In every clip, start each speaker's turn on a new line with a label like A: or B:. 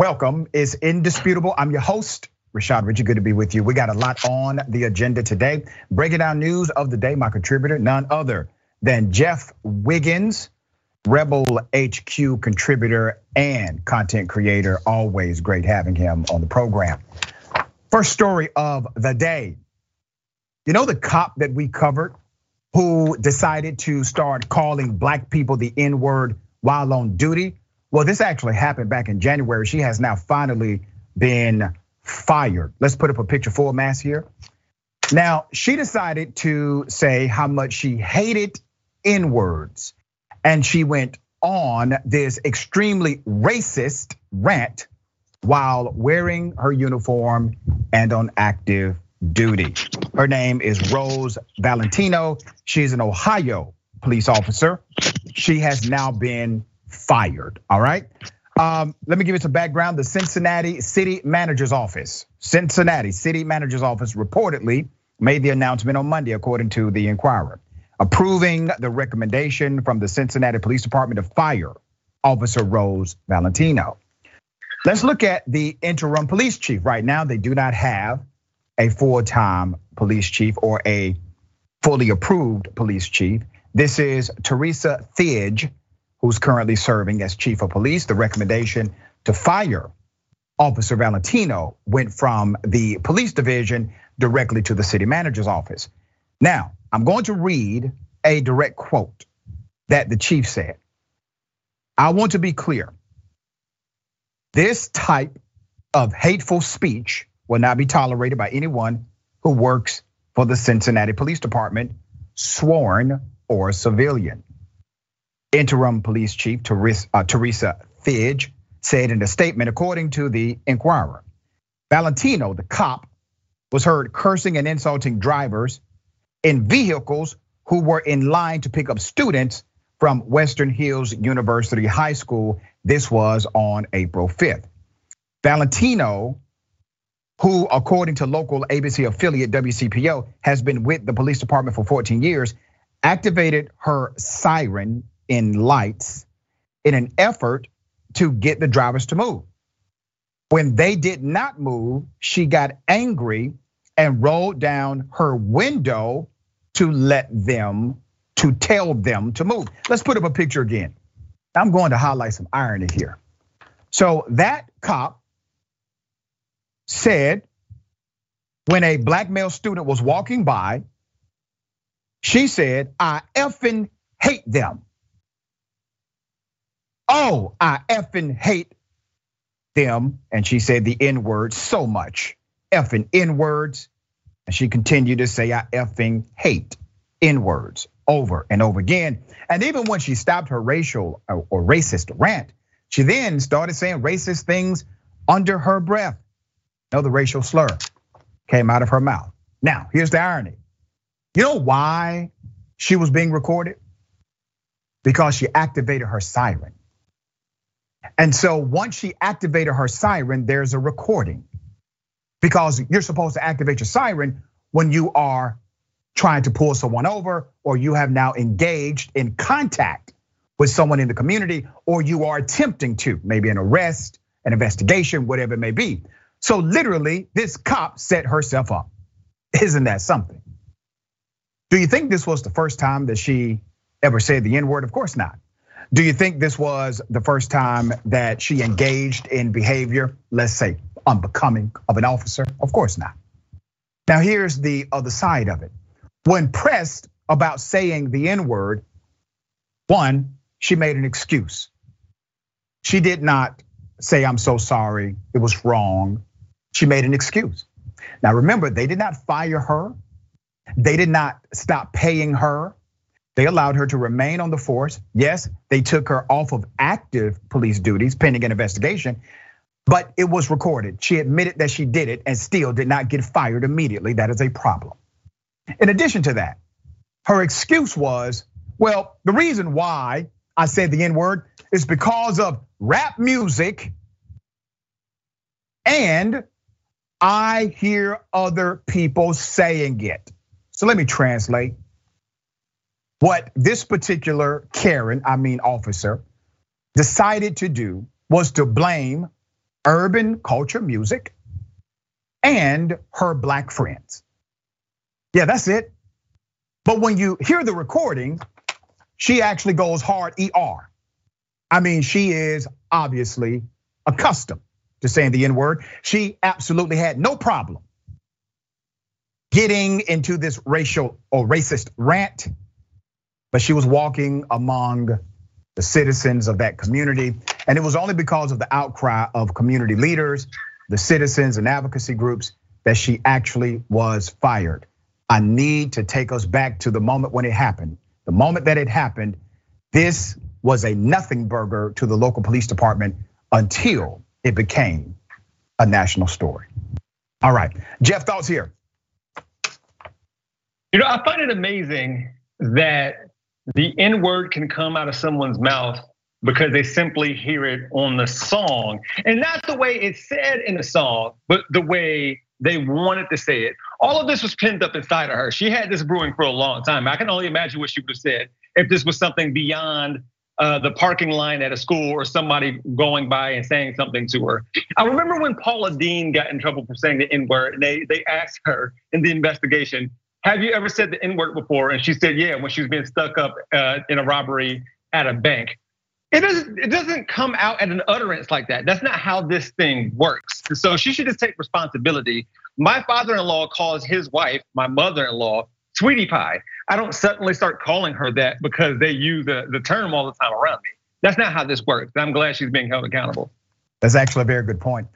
A: Welcome. It's indisputable. I'm your host, Rashad Richey. Good to be with you. We got a lot on the agenda today. Breaking down news of the day, my contributor, none other than Jeff Wiggins, Rebel HQ contributor and content creator. Always great having him on the program. First story of the day. You know the cop that we covered who decided to start calling black people the N word while on duty? Well, this actually happened back in January. She has now finally been fired. Let's put up a picture full mass here. Now, she decided to say how much she hated N words, and she went on this extremely racist rant while wearing her uniform and on active duty. Her name is Rose Valentino. She's an Ohio police officer. She has now been fired. All right. Um, let me give you some background. The Cincinnati City Manager's Office, Cincinnati City Manager's Office reportedly made the announcement on Monday, according to the Inquirer, approving the recommendation from the Cincinnati Police Department to fire Officer Rose Valentino. Let's look at the interim police chief. Right now, they do not have a full-time police chief or a fully approved police chief. This is Teresa Theetge who's currently serving as chief of police. The recommendation to fire Officer Valentino went from the police division directly to the city manager's office. Now, I'm going to read a direct quote that the chief said. I want to be clear. This type of hateful speech will not be tolerated by anyone who works for the Cincinnati Police Department, sworn or civilian. Interim Police Chief uh, Teresa Theetge said in a statement, according to the Inquirer, Valentino, the cop, was heard cursing and insulting drivers in vehicles who were in line to pick up students from Western Hills University High School. This was on April 5th. Valentino, who, according to local ABC affiliate WCPO, has been with the police department for 14 years, activated her siren in lights in an effort to get the drivers to move. When they did not move, she got angry and rolled down her window to let them, to tell them to move. Let's put up a picture again. I'm going to highlight some irony here. So that cop said when a black male student was walking by, she said, I effing hate them. Oh, I effing hate them. And she said the N word so much. Effing N words. And she continued to say, I effing hate N words over and over again. And even when she stopped her racial uh, or racist rant, she then started saying racist things under her breath. Another racial slur came out of her mouth. Now, here's the irony. You know why she was being recorded? Because she activated her siren. And so once she activated her siren, there's a recording. Because you're supposed to activate your siren when you are trying to pull someone over, or you have now engaged in contact with someone in the community, or you are attempting to, maybe an arrest, an investigation, whatever it may be. So literally, this cop set herself up. Isn't that something? Do you think this was the first time that she ever said the N word? Of course not. Do you think this was the first time that she engaged in behavior, let's say, unbecoming of an officer? Of course not. Now, here's the other side of it. When pressed about saying the N word, one, she made an excuse. She did not say, I'm so sorry, it was wrong. She made an excuse. Now, remember, they did not fire her, they did not stop paying her. They allowed her to remain on the force. Yes, they took her off of active police duties pending an investigation, but it was recorded. She admitted that she did it and still did not get fired immediately. That is a problem. In addition to that, her excuse was, well, the reason why I said the N word is because of rap music and I hear other people saying it. So let me translate. What this particular Karen, I mean officer, decided to do was to blame urban culture music, and her black friends. Yeah, that's it. But when you hear the recording, she actually goes hard ER. I mean, she is obviously accustomed to saying the N word. She absolutely had no problem getting into this racial or racist rant, but she was walking among the citizens of that community. And it was only because of the outcry of community leaders, the citizens, and advocacy groups that she actually was fired. I need to take us back to the moment when it happened. The moment that it happened, this was a nothing burger to the local police department until it became a national story. All right, Jeff, thoughts here.
B: You know, I find it amazing that the N word can come out of someone's mouth because they simply hear it on the song. And not the way it's said in the song, but the way they wanted to say it. All of this was pinned up inside of her. She had this brewing for a long time. I can only imagine what she would have said if this was something beyond uh, the parking line at a school or somebody going by and saying something to her. I remember when Paula Deen got in trouble for saying the N word, and they they asked her in the investigation, "Have you ever said the N word before?" And she said, "Yeah," when she was being stuck up uh, in a robbery at a bank. It doesn't, it doesn't come out at an utterance like that. That's not how this thing works. So she should just take responsibility. My father-in-law calls his wife, my mother-in-law, sweetie pie. I don't suddenly start calling her that because they use the, the term all the time around me. That's not how this works. I'm glad she's being held accountable.
A: That's actually a very good point.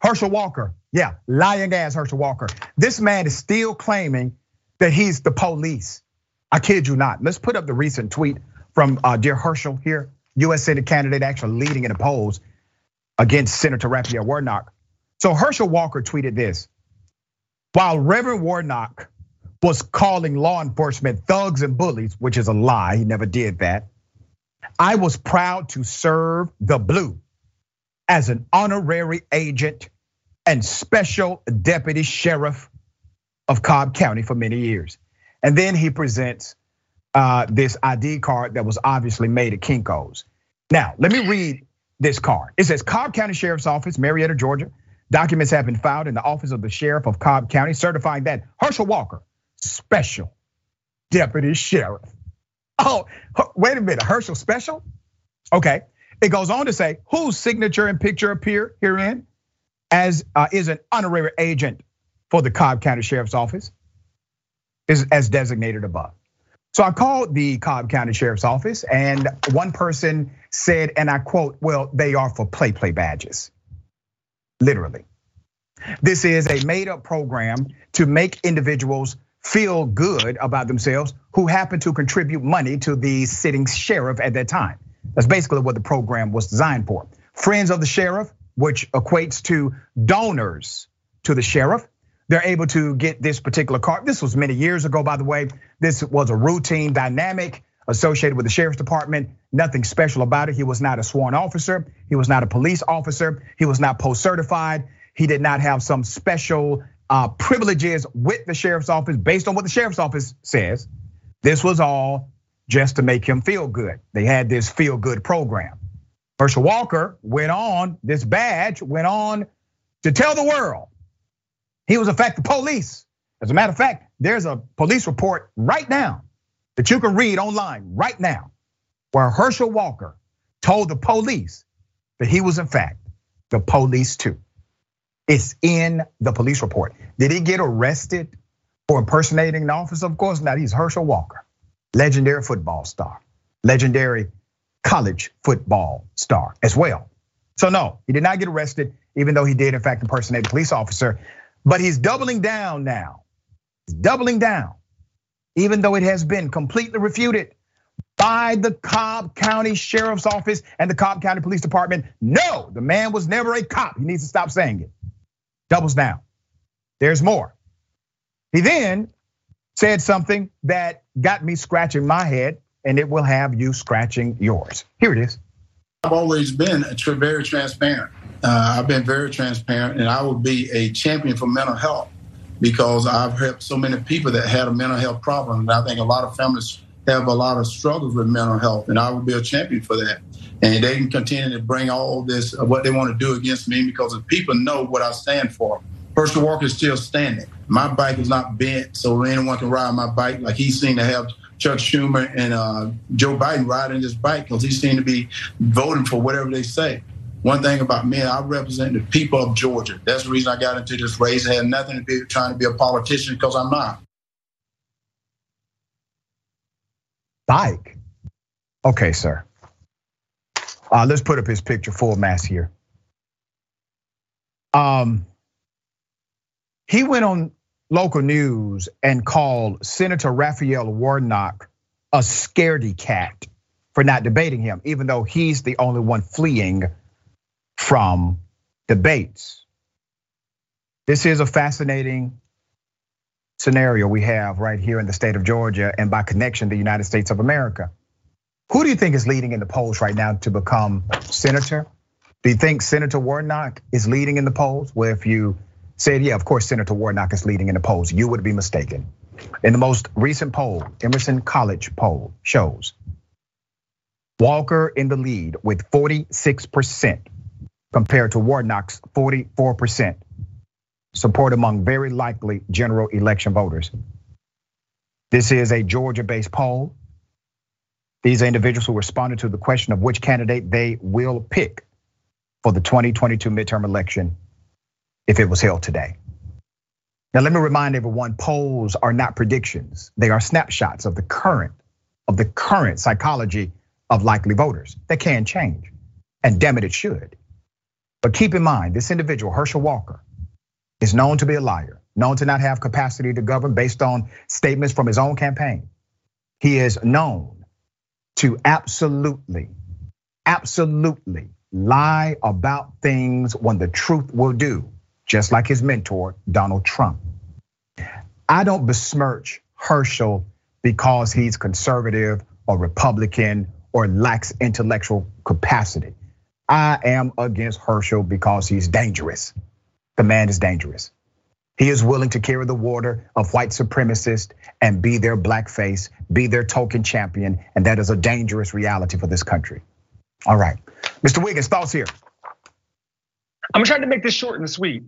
A: Herschel Walker, yeah, lying ass Herschel Walker. This man is still claiming that he's the police. I kid you not. Let's put up the recent tweet from uh, dear Herschel here, U.S. Senate candidate, actually leading in the polls against Senator Raphael Warnock. So Herschel Walker tweeted this. While Reverend Warnock was calling law enforcement thugs and bullies, which is a lie, he never did that. I was proud to serve the blue as an honorary agent and special deputy sheriff of Cobb County for many years. And then he presents uh, this ID card that was obviously made at Kinko's. Now, let me read this card. It says Cobb County Sheriff's Office, Marietta, Georgia. Documents have been filed in the office of the sheriff of Cobb County certifying that Herschel Walker, special deputy sheriff. Oh, wait a minute, Herschel special? Okay. It goes on to say whose signature and picture appear herein as uh, is an honorary agent for the Cobb County Sheriff's Office is as designated above. So I called the Cobb County Sheriff's Office and one person said, and I quote, well, they are for play play badges. Literally. This is a made up program to make individuals feel good about themselves who happen to contribute money to the sitting sheriff at that time. That's basically what the program was designed for. Friends of the sheriff, which equates to donors to the sheriff, they're able to get this particular card. This was many years ago, by the way. This was a routine dynamic associated with the sheriff's department. Nothing special about it. He was not a sworn officer. He was not a police officer. He was not post certified. He did not have some special uh, privileges with the sheriff's office based on what the sheriff's office says. This was all just to make him feel good. They had this feel good program. Herschel Walker went on, this badge went on to tell the world he was in fact the police. As a matter of fact, there's a police report right now that you can read online right now where Herschel Walker told the police that he was in fact the police too. It's in the police report. Did he get arrested for impersonating an officer? Of course not. He's Herschel Walker, legendary football star, legendary college football star as well. So no, he did not get arrested, even though he did in fact impersonate a police officer. But he's doubling down now. He's doubling down, even though it has been completely refuted by the Cobb County Sheriff's Office and the Cobb County Police Department. No, the man was never a cop. He needs to stop saying it. Doubles down. There's more. He then said something that got me scratching my head, and it will have you scratching yours. Here it is.
C: I've always been very transparent. Uh, I've been very transparent, and I will be a champion for mental health because I've helped so many people that had a mental health problem. And I think a lot of families have a lot of struggles with mental health, and I will be a champion for that. And they can continue to bring all this, what they want to do against me, because if people know what I stand for, Herschel Walker is still standing. My bike is not bent, so anyone can ride my bike. Like he's seen to have Chuck Schumer and uh, Joe Biden riding this bike because he seemed to be voting for whatever they say. One thing about me, I represent the people of Georgia. That's the reason I got into this race. It had nothing to be trying to be a politician because I'm not.
A: Bike. Okay, sir. Uh, let's put up his picture full mass here. Um, he went on local news and called Senator Raphael Warnock a scaredy cat for not debating him, even though he's the only one fleeing from debates. This is a fascinating scenario we have right here in the state of Georgia and by connection, the United States of America. Who do you think is leading in the polls right now to become senator? Do you think Senator Warnock is leading in the polls? Well, if you said, yeah, of course, Senator Warnock is leading in the polls, you would be mistaken. In the most recent poll, Emerson College poll shows Walker in the lead with 46% compared to Warnock's 44% support among very likely general election voters. This is a Georgia based poll. These are individuals who responded to the question of which candidate they will pick for the 2022 midterm election if it was held today. Now, let me remind everyone polls are not predictions, they are snapshots of the current, of the current psychology of likely voters that can change. And damn it, it should. But keep in mind, this individual, Herschel Walker, is known to be a liar, known to not have capacity to govern based on statements from his own campaign. He is known to absolutely, absolutely lie about things when the truth will do, just like his mentor, Donald Trump. I don't besmirch Herschel because he's conservative or Republican or lacks intellectual capacity. I am against Herschel because he's dangerous. The man is dangerous. He is willing to carry the water of white supremacists and be their blackface, be their token champion, and that is a dangerous reality for this country. All right, Mr. Wiggins, thoughts here.
B: I'm trying to make this short and sweet.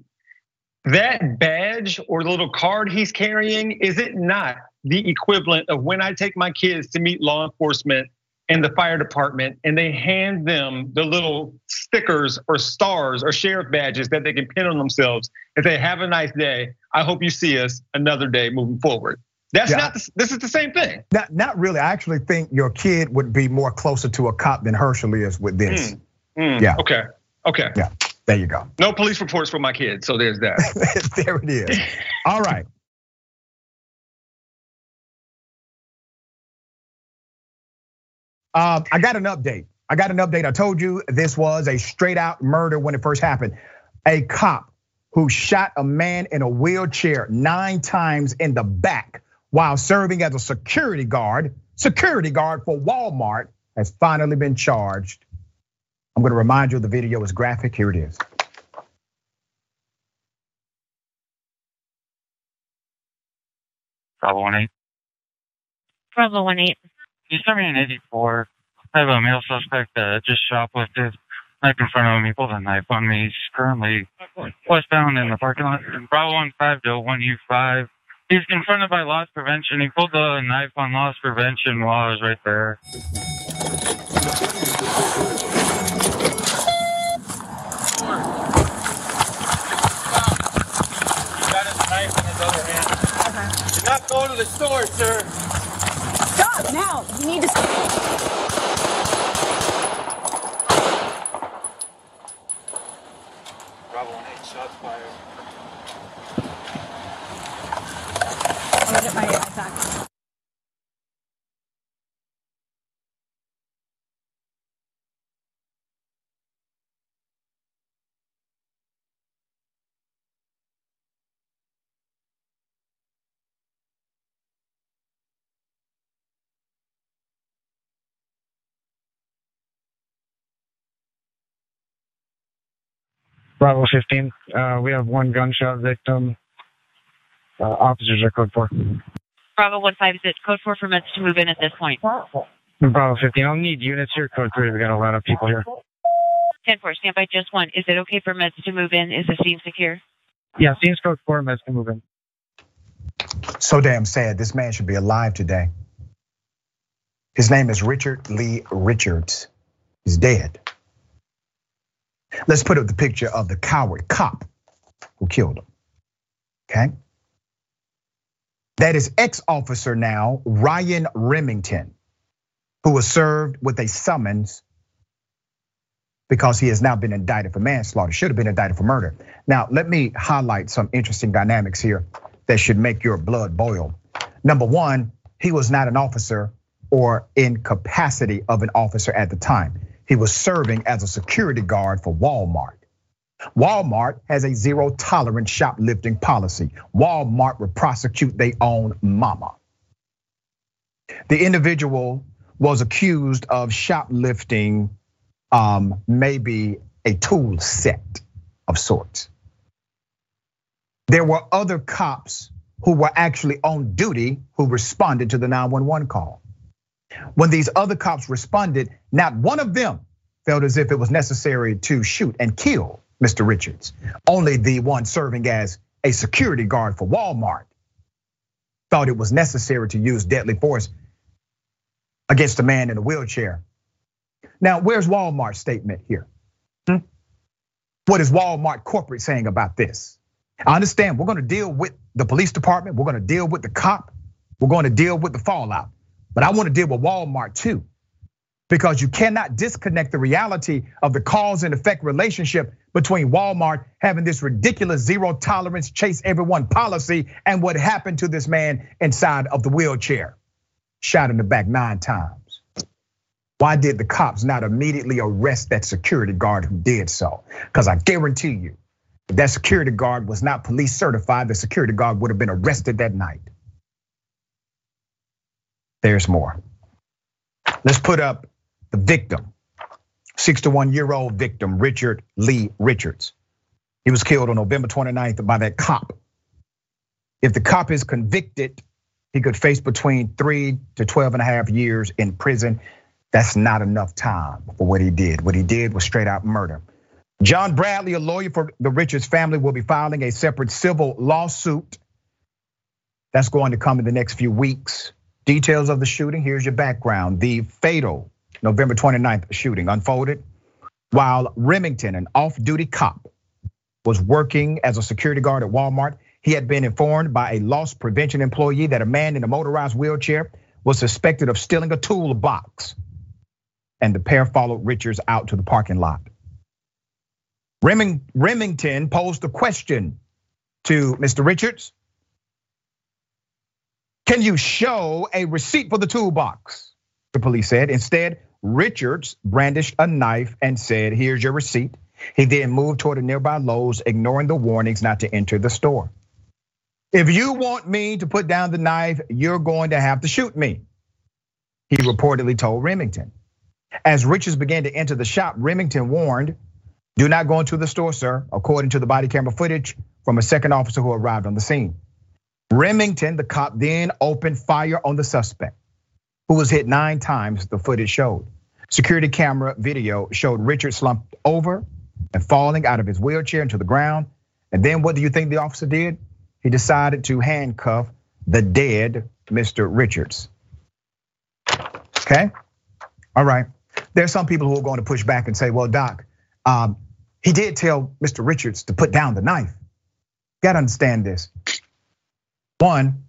B: That badge or the little card he's carrying, is it not the equivalent of when I take my kids to meet law enforcement and the fire department and they hand them the little stickers or stars or sheriff badges that they can pin on themselves and say, have a nice day. I hope you see us another day moving forward. That's yeah. not, the, this is the same thing.
A: Not, not really. I actually think your kid would be more closer to a cop than Herschel is with this. Mm,
B: mm, yeah. Okay. Okay.
A: Yeah. There you go.
B: No police reports for my kids. So there's that.
A: there it is. All right. Um, I got an update. I got an update. I told you this was a straight out murder when it first happened. A cop who shot a man in a wheelchair nine times in the back while serving as a security guard, security guard for Walmart, has finally been charged. I'm gonna remind you the video is graphic. Here it is.
D: Bravo 1 8.
E: Bravo 1 8.
D: He's 84. I have a male suspect that just shoplifted knife in front of me, pulled a knife on me. He's currently westbound in the parking lot. Bravo 1 5 to 1U5. He's confronted by loss prevention. He pulled the knife on loss prevention while I was right there.
F: not going to the store, sir.
E: Stop now. You need to.
F: Bravo 1 8, shots fired.
E: I'm gonna get my attack.
D: Bravo 15. Uh, we have one gunshot victim. Uh, officers are code 4.
G: Bravo 15 is it code 4 for meds to move in at this point.
H: Bravo 15, I'll need units here. Code 3, we got a lot of people here.
G: 10 4, stand by just one. Is it okay for meds to move in? Is the scene secure?
H: Yeah, scene's code 4, meds can move in.
A: So damn sad. This man should be alive today. His name is Richard Lee Richards. He's dead. Let's put up the picture of the coward cop who killed him. Okay? That is ex officer now, Ryan Remington, who was served with a summons because he has now been indicted for manslaughter, should have been indicted for murder. Now, let me highlight some interesting dynamics here that should make your blood boil. Number one, he was not an officer or in capacity of an officer at the time. He was serving as a security guard for Walmart. Walmart has a zero tolerance shoplifting policy. Walmart will prosecute their own mama. The individual was accused of shoplifting um, maybe a tool set of sorts. There were other cops who were actually on duty who responded to the 911 call. When these other cops responded, not one of them felt as if it was necessary to shoot and kill Mr. Richards. Only the one serving as a security guard for Walmart thought it was necessary to use deadly force against a man in a wheelchair. Now, where's Walmart's statement here? Hmm? What is Walmart corporate saying about this? I understand we're gonna deal with the police department, we're gonna deal with the cop, we're gonna deal with the fallout. But I wanna deal with Walmart too. Because you cannot disconnect the reality of the cause and effect relationship between Walmart having this ridiculous zero tolerance, chase everyone policy, and what happened to this man inside of the wheelchair. Shot in the back nine times. Why did the cops not immediately arrest that security guard who did so? Because I guarantee you, that security guard was not police certified, the security guard would have been arrested that night. There's more. Let's put up the victim, 61 year old victim, Richard Lee Richards. He was killed on November 29th by that cop. If the cop is convicted, he could face between three to 12 and a half years in prison. That's not enough time for what he did. What he did was straight out murder. John Bradley, a lawyer for the Richards family, will be filing a separate civil lawsuit. That's going to come in the next few weeks. Details of the shooting, here's your background. The fatal November 29th shooting unfolded while Remington, an off duty cop, was working as a security guard at Walmart. He had been informed by a loss prevention employee that a man in a motorized wheelchair was suspected of stealing a toolbox. And the pair followed Richards out to the parking lot. Remington posed a question to Mr. Richards. Can you show a receipt for the toolbox? The police said. Instead, Richards brandished a knife and said, Here's your receipt. He then moved toward a nearby Lowe's, ignoring the warnings not to enter the store. If you want me to put down the knife, you're going to have to shoot me, he reportedly told Remington. As Richards began to enter the shop, Remington warned, Do not go into the store, sir, according to the body camera footage from a second officer who arrived on the scene. Remington, the cop, then opened fire on the suspect who was hit nine times, the footage showed. Security camera video showed Richard slumped over and falling out of his wheelchair into the ground. And then what do you think the officer did? He decided to handcuff the dead Mr. Richards. Okay, all right. There's some people who are going to push back and say, well, Doc, um, he did tell Mr. Richards to put down the knife. You gotta understand this. One,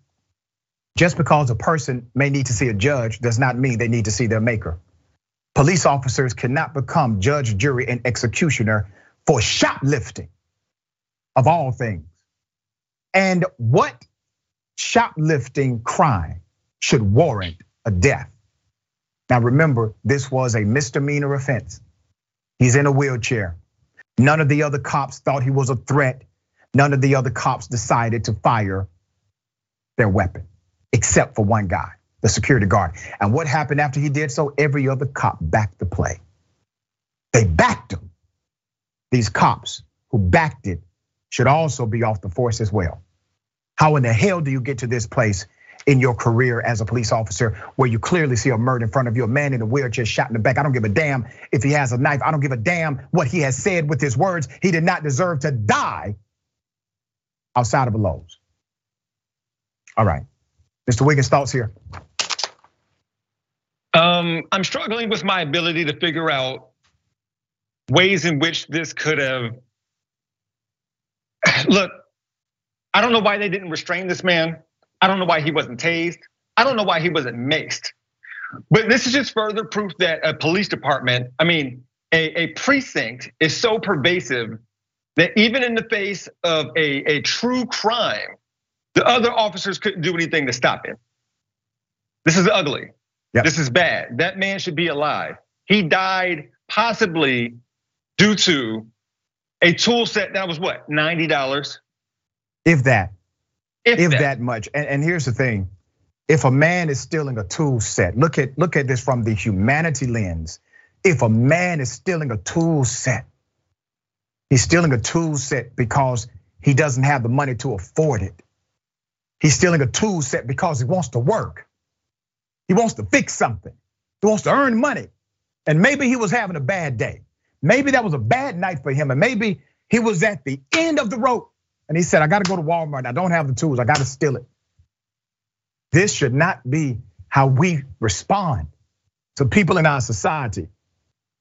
A: just because a person may need to see a judge does not mean they need to see their maker. Police officers cannot become judge, jury, and executioner for shoplifting of all things. And what shoplifting crime should warrant a death? Now remember, this was a misdemeanor offense. He's in a wheelchair. None of the other cops thought he was a threat. None of the other cops decided to fire their weapon except for one guy, the security guard. And what happened after he did so? Every other cop backed the play. They backed him. These cops who backed it should also be off the force as well. How in the hell do you get to this place in your career as a police officer where you clearly see a murder in front of you, a man in a wheelchair shot in the back. I don't give a damn if he has a knife. I don't give a damn what he has said with his words. He did not deserve to die outside of a Lowe's. All right. Mr. Wiggins, thoughts here?
B: Um, I'm struggling with my ability to figure out ways in which this could have. Look, I don't know why they didn't restrain this man. I don't know why he wasn't tased. I don't know why he wasn't maced. But this is just further proof that a police department, I mean, a, a precinct is so pervasive that even in the face of a, a true crime, the other officers couldn't do anything to stop him. This is ugly. Yep. This is bad. That man should be alive. He died possibly due to a tool set that was what, $90?
A: If that.
B: If,
A: if
B: that.
A: that. much. And, and here's the thing. If a man is stealing a tool set, look at look at this from the humanity lens. If a man is stealing a tool set, he's stealing a tool set because he doesn't have the money to afford it. He's stealing a tool set because he wants to work. He wants to fix something. He wants to earn money. And maybe he was having a bad day. Maybe that was a bad night for him. And maybe he was at the end of the rope. And he said, I got to go to Walmart. I don't have the tools. I got to steal it. This should not be how we respond to people in our society.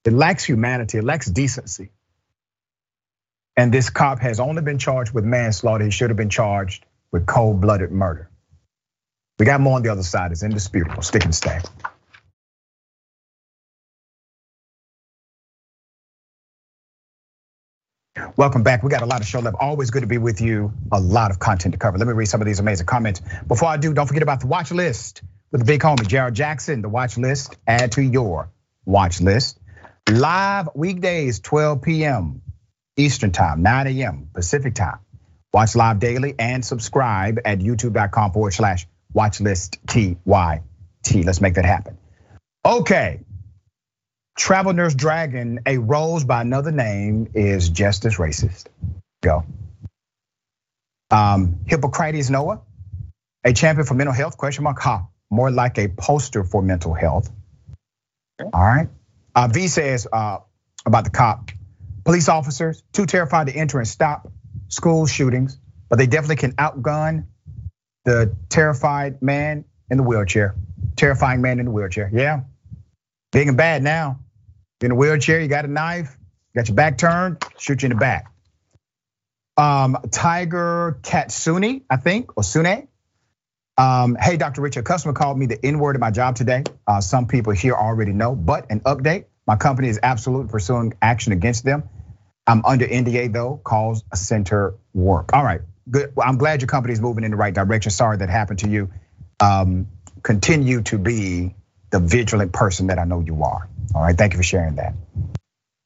A: It lacks humanity, it lacks decency. And this cop has only been charged with manslaughter. He should have been charged with cold blooded murder. We got more on the other side. It's indisputable. Stick and stay. Welcome back. We got a lot of show left. Always good to be with you. A lot of content to cover. Let me read some of these amazing comments. Before I do, don't forget about the watch list with the big homie, Jared Jackson. The watch list, add to your watch list. Live weekdays, 12 p.m. Eastern time, 9 a.m. Pacific time. Watch live daily and subscribe at youtube.com forward slash watch list TYT. Let's make that happen. Okay. Travel Nurse Dragon, a rose by another name is just as racist. Go. Um, Hippocrates Noah, a champion for mental health, question mark, ha, more like a poster for mental health. All right. Uh, v says uh, about the cop, police officers, too terrified to enter and stop school shootings, but they definitely can outgun the terrified man in the wheelchair. Terrifying man in the wheelchair. Yeah. Big and bad now. in a wheelchair, you got a knife, got your back turned, shoot you in the back. Um, Tiger Katsuni, I think, or Sune. Um, hey, Dr. Rich, a customer called me the N word of my job today. Uh, some people here already know, but an update. My company is absolutely pursuing action against them. I'm under NDA though, calls a center work. All right, good. Well, I'm glad your company is moving in the right direction. Sorry that happened to you. Um, continue to be the vigilant person that I know you are. All right, thank you for sharing that.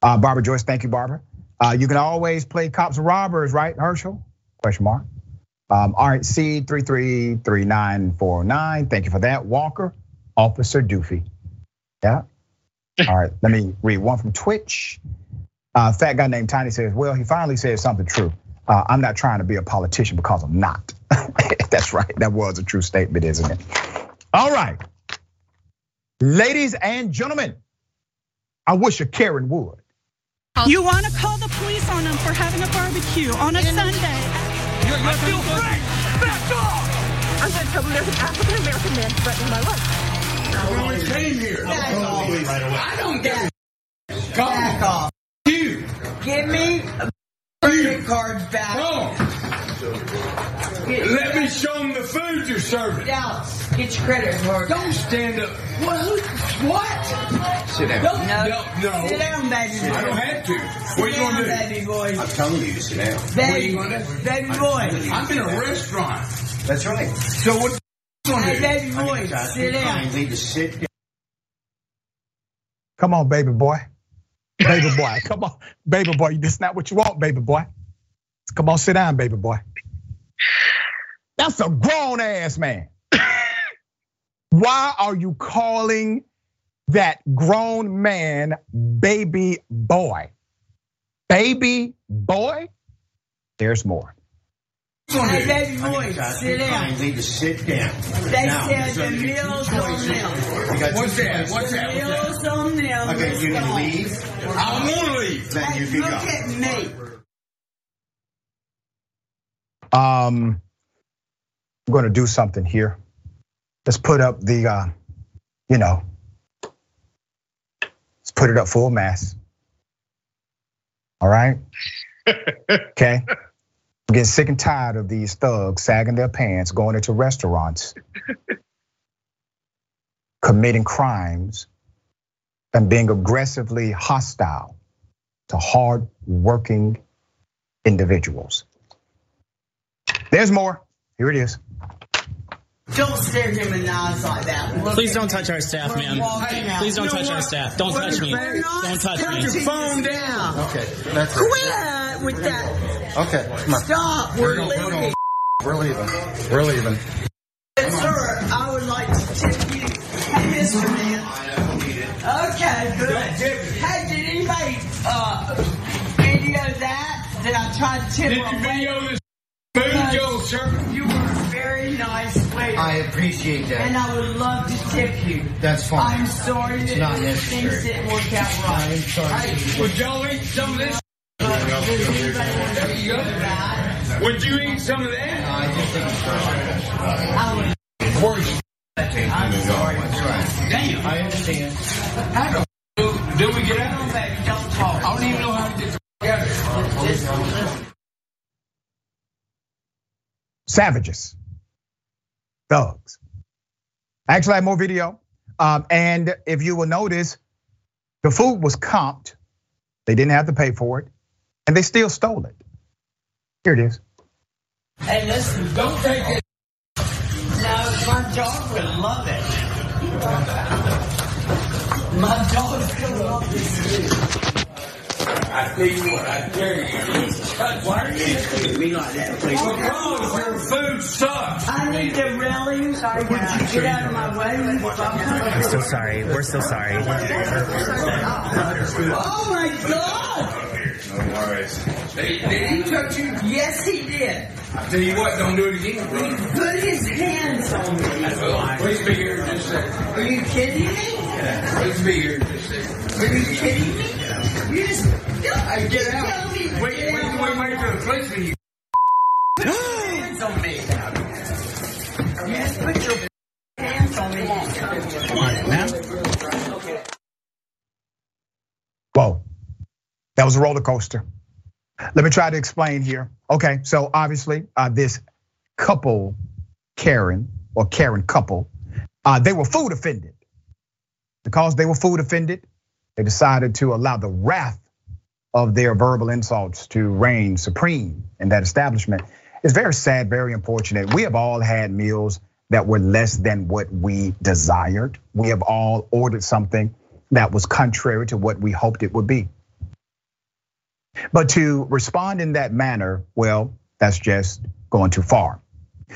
A: Uh, Barbara Joyce, thank you, Barbara. Uh, you can always play cops and robbers, right, Herschel? Question mark. Um, all right, C333949, thank you for that. Walker, Officer Doofy. Yeah. All right, let me read one from Twitch. Uh, fat guy named Tiny says, well, he finally said something true. Uh, I'm not trying to be a politician because I'm not. That's right. That was a true statement, isn't it? All right. Ladies and gentlemen, I wish a Karen would.
E: You want to call the police on them for having a barbecue on a Sunday?
F: You're, you're still free! Back off!
I: I'm going to tell them there's an African American man threatening my life.
F: I always came here. I don't get
J: Back off.
F: You.
J: Give me a credit cards back.
F: Oh. Let me show them the food you're serving.
J: Dallas, get your credit card.
F: Don't stand up. What? What?
J: Sit down.
F: Don't,
J: No.
F: no.
J: Sit down, baby boy.
F: I don't have to. What are you
J: Sit
F: gonna
J: down,
F: do?
J: baby boy.
K: I'm telling you to sit down.
F: What are
J: Baby,
F: you gonna do?
J: baby boy.
F: I'm in a restaurant.
K: That's right.
F: So what you gonna
J: Hey,
F: do?
J: baby
K: I
J: boy,
K: need to
J: sit
K: you
J: down.
K: kindly to sit down.
A: Come on, baby boy. Baby boy, come on. Baby boy, this is not what you want, baby boy. Come on, sit down, baby boy. That's a grown ass man. Why are you calling that grown man baby boy? Baby boy? There's more.
J: Hey, baby boy, sit down.
K: Need to sit down.
J: They
K: Now,
J: said
K: so
J: the meal's on them.
K: You got two
F: What's that? What's that? What's?
J: Meal's on them.
K: Okay, you can leave.
F: I'm gonna leave.
K: Then
J: Hey,
K: you can
J: look
K: go.
J: at me.
A: Um, I'm going to do something here. Let's put up the, uh, you know, let's put it up full mass. All right. Okay. I'm getting sick and tired of these thugs sagging their pants, going into restaurants, committing crimes, and being aggressively hostile to hard-working individuals. There's more. Here it is.
J: Don't stare him in the eyes like that. Look
L: Please don't touch our staff,
J: We're
L: man. Please don't
J: You know
L: touch our staff. Don't
J: We're
L: touch me. Don't touch
J: Put
L: me.
J: your phone down.
K: Okay, that's
J: Quit with that.
K: Okay, come on.
J: Stop. We're leaving.
K: We're leaving. We're leaving.
J: Sir, I would like to tip you. Hey, Mr. Man. Okay, good. Hey, did anybody uh, video that? That I tried to tip
F: Did
J: her
F: you video this food, Joe, sir?
J: You were a very nice lady.
K: I appreciate that. and.
J: I would love to tip you.
K: That's fine.
J: I'm sorry that
K: It's not
J: things
K: necessary.
J: didn't work out
K: I'm
J: right.
K: sorry.
F: Would Joe eat some of this? Would you eat some of that?
K: I.
J: I would.
F: Where's
J: I'm sorry.
F: Damn.
K: I understand.
F: How the f- do we get out?
J: On, baby, don't talk.
F: I don't even know how to get together.
A: Savages, thugs. I actually have more video. Um, and if you will notice, the food was comped. They didn't have to pay for it, and they still stole it. Here it is.
J: Hey, listen,
F: Don't take it.
J: now my dog would love it. My dog's gonna love this too.
F: I tell you what, I dare you. Why are you treating me like that, please? Because your food sucks.
J: I need the railings. Sorry, uh, would get out of my way?
L: I'm so sorry. We're so sorry.
J: Oh my God!
F: Did, did he touch you?
J: Yes, he did.
F: I tell you what, don't do it again, brother.
J: Put his hands on me.
F: Well, please be here just a second.
J: Are you kidding me?
F: Please be here just a second.
J: Are you kidding me? You just
F: Hey, get out.
J: Tell me to
F: Wait,
J: get
F: wait,
J: out.
F: wait, wait till the policeman you.
J: Put your hands on me. You just put your hands on me.
L: Come on, man.
A: Whoa, that was a roller coaster. Let me try to explain here. Okay, so obviously, uh, this couple, Karen or Karen couple, uh, they were food offended. Because they were food offended, they decided to allow the wrath of their verbal insults to reign supreme in that establishment. It's very sad, very unfortunate. We have all had meals that were less than what we desired. We have all ordered something that was contrary to what we hoped it would be. But to respond in that manner, well, that's just going too far.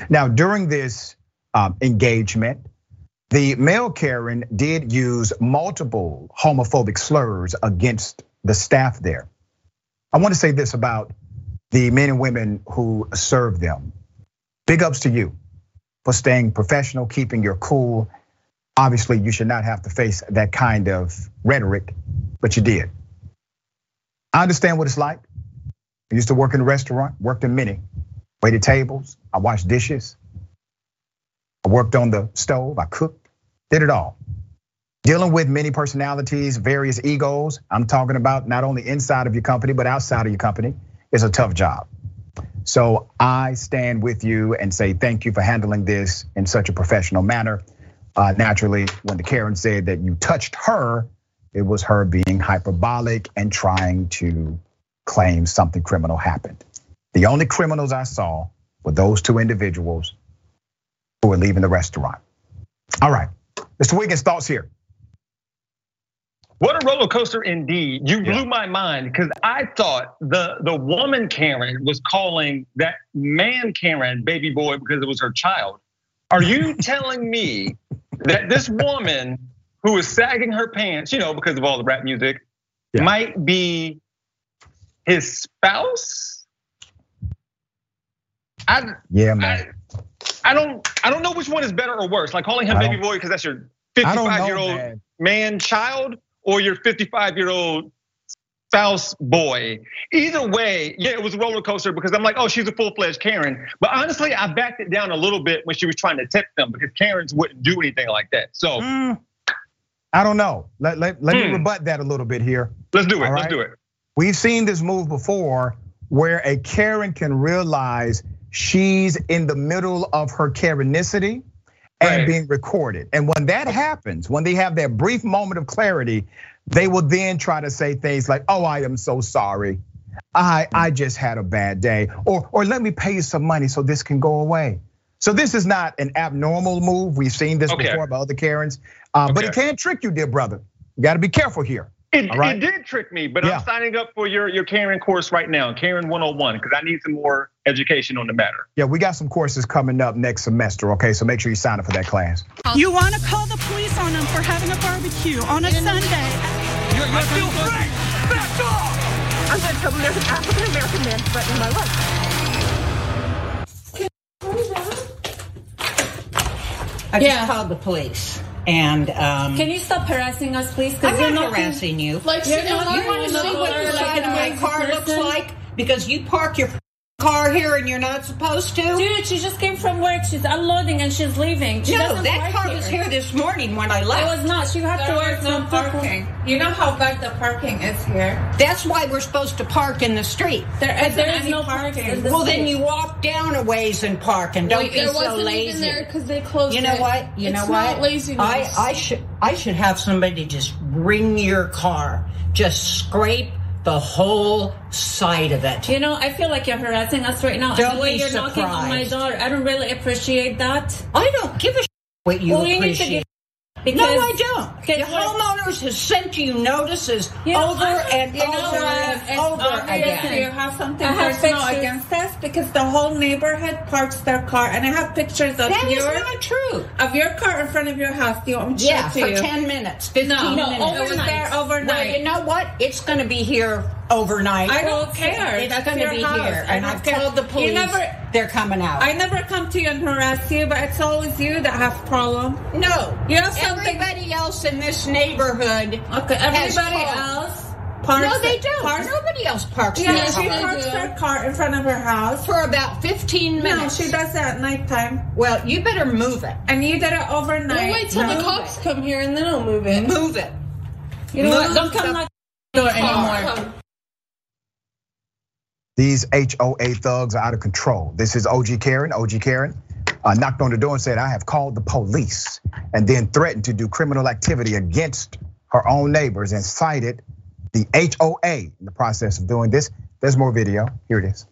A: Now, during this um, engagement, the male Karen did use multiple homophobic slurs against the staff there. I want to say this about the men and women who serve them. Big ups to you for staying professional, keeping your cool. Obviously, you should not have to face that kind of rhetoric, but you did. I understand what it's like. I used to work in a restaurant, worked in many, waited tables, I washed dishes, I worked on the stove, I cooked, did it all. Dealing with many personalities, various egos. I'm talking about not only inside of your company, but outside of your company is a tough job. So I stand with you and say thank you for handling this in such a professional manner. Uh, naturally, when the Karen said that you touched her, it was her being hyperbolic and trying to claim something criminal happened. The only criminals I saw were those two individuals who were leaving the restaurant. All right, Mr. Wiggins, thoughts here.
B: What a roller coaster indeed. You blew my mind because I thought the, the woman Karen was calling that man Karen baby boy because it was her child. Are you telling me that this woman who is sagging her pants, you know, because of all the rap music, might be his spouse? I,
A: yeah, man.
B: I, I, don't, I don't know which one is better or worse. Like calling him baby boy because that's your 55 year old man. man child, or your 55 year old spouse boy. Either way, yeah, it was a roller coaster because I'm like, oh, she's a full fledged Karen. But honestly, I backed it down a little bit when she was trying to tip them because Karens wouldn't do anything like that. So. Mm,
A: I don't know. Let, let, let hmm. me rebut that a little bit here.
B: Let's do it. Right? Let's do it.
A: We've seen this move before where a Karen can realize she's in the middle of her Karenicity and right. being recorded. And when that happens, when they have that brief moment of clarity, they will then try to say things like, "Oh, I am so sorry. I I just had a bad day." Or or let me pay you some money so this can go away. So this is not an abnormal move. We've seen this okay. before by other Karens, uh, but it can trick you, dear brother. You got to be careful here.
B: It, right? it, did trick me, but yeah. I'm signing up for your, your Karen course right now, Karen 101, because I need some more education on the matter.
A: Yeah, we got some courses coming up next semester, okay? So make sure you sign up for that class.
E: You want to call the police on them for having a barbecue on a Sunday.
F: You're, you're still free! Back off!
I: I'm going to tell them there's an African American man threatening my
M: life. I just called the police. And um,
N: can you stop harassing us, please?
M: I'm not, not harassing you. Like, you're not, you want to see what the side of my car person? looks like because you park your car here and you're not supposed to?
N: Dude, she just came from work. She's unloading and she's leaving. She
M: no, that car here. was here this morning when I left.
N: It was not. She had there to work no
O: parking. You know how bad the parking is here.
M: That's why we're supposed to park in the street.
N: There, isn't there is no parking. parking.
M: The well, street. then you walk down a ways and park, and don't Wait, be so lazy.
O: there because they closed.
M: You know
O: it.
M: what? You
O: it's
M: know what?
O: Laziness.
M: I I should I should have somebody just bring your car, just scrape the whole side of it.
N: You know, I feel like you're harassing us right now.
M: Don't
N: the way you're
M: surprised.
N: knocking on my door, I don't really appreciate that.
M: I don't give a what you well, appreciate.
N: Because
M: no, I don't. The homeowners has sent you notices you know, over and you over and over again.
O: You have something I have personal against us because the whole neighborhood parks their car, and I have pictures of
M: that
O: your
M: is not true
O: of your car in front of your house. Do you want me to
M: yeah,
O: show
M: for ten minutes, fifteen
O: no,
M: minutes.
O: No, it was there overnight.
M: Well, you know what? It's going to be here overnight.
O: I don't care.
M: It's going to be house. here,
O: and I've called the police. You never,
M: they're coming out.
O: I never come to you and harass you, but it's always you that have problem.
M: No,
O: you have something.
M: Everybody else in this neighborhood.
O: Okay, everybody else.
M: Parks no, they don't. Parks. Nobody else parks.
O: Yeah, she parks her car in front of her house
M: for about 15 minutes.
O: No, she does that at nighttime.
M: Well, you better move it.
O: And you did it overnight.
N: We'll wait till move the cops it. come here and then I'll move it.
M: Move it.
N: You know what? Don't come knock the door anymore.
A: These HOA thugs are out of control. This is OG Karen. OG Karen uh, knocked on the door and said, I have called the police, and then threatened to do criminal activity against her own neighbors and cited the HOA in the process of doing this. There's more video. Here it is.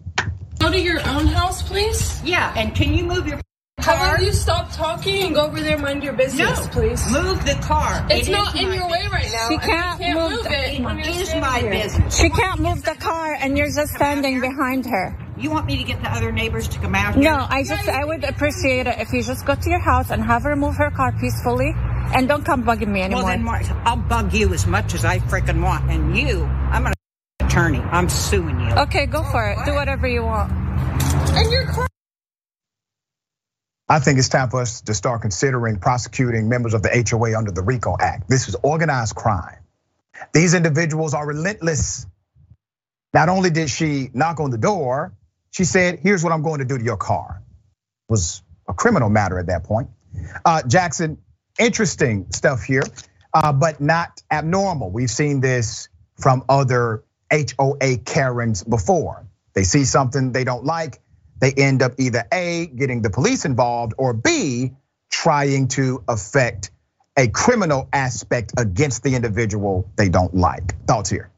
O: Go to your own house, please.
M: Yeah, and can you move your
O: how about you stop talking and go over there and mind your business,
M: no,
O: please?
M: Move the car.
O: It's it not in your way right now.
N: She can't, can't move,
O: move it.
M: It is my business.
N: She can't move the car and you're just standing behind her.
M: You want me to get the other neighbors to come out
N: here? No, I just I would appreciate it if you just go to your house and have her move her car peacefully and don't come bugging me anymore.
M: Well, then I'll bug you as much as I freaking want. And you, I'm an attorney. I'm suing you.
N: Okay, go for it. Do whatever you want.
O: And your car
A: I think it's time for us to start considering prosecuting members of the HOA under the RICO Act. This is organized crime. These individuals are relentless. Not only did she knock on the door, she said, Here's what I'm going to do to your car. It was a criminal matter at that point. Uh, Jackson, interesting stuff here, uh, but not abnormal. We've seen this from other HOA Karens before. They see something they don't like, they end up either A, getting the police involved, or B, trying to affect a criminal aspect against the individual they don't like. Thoughts here?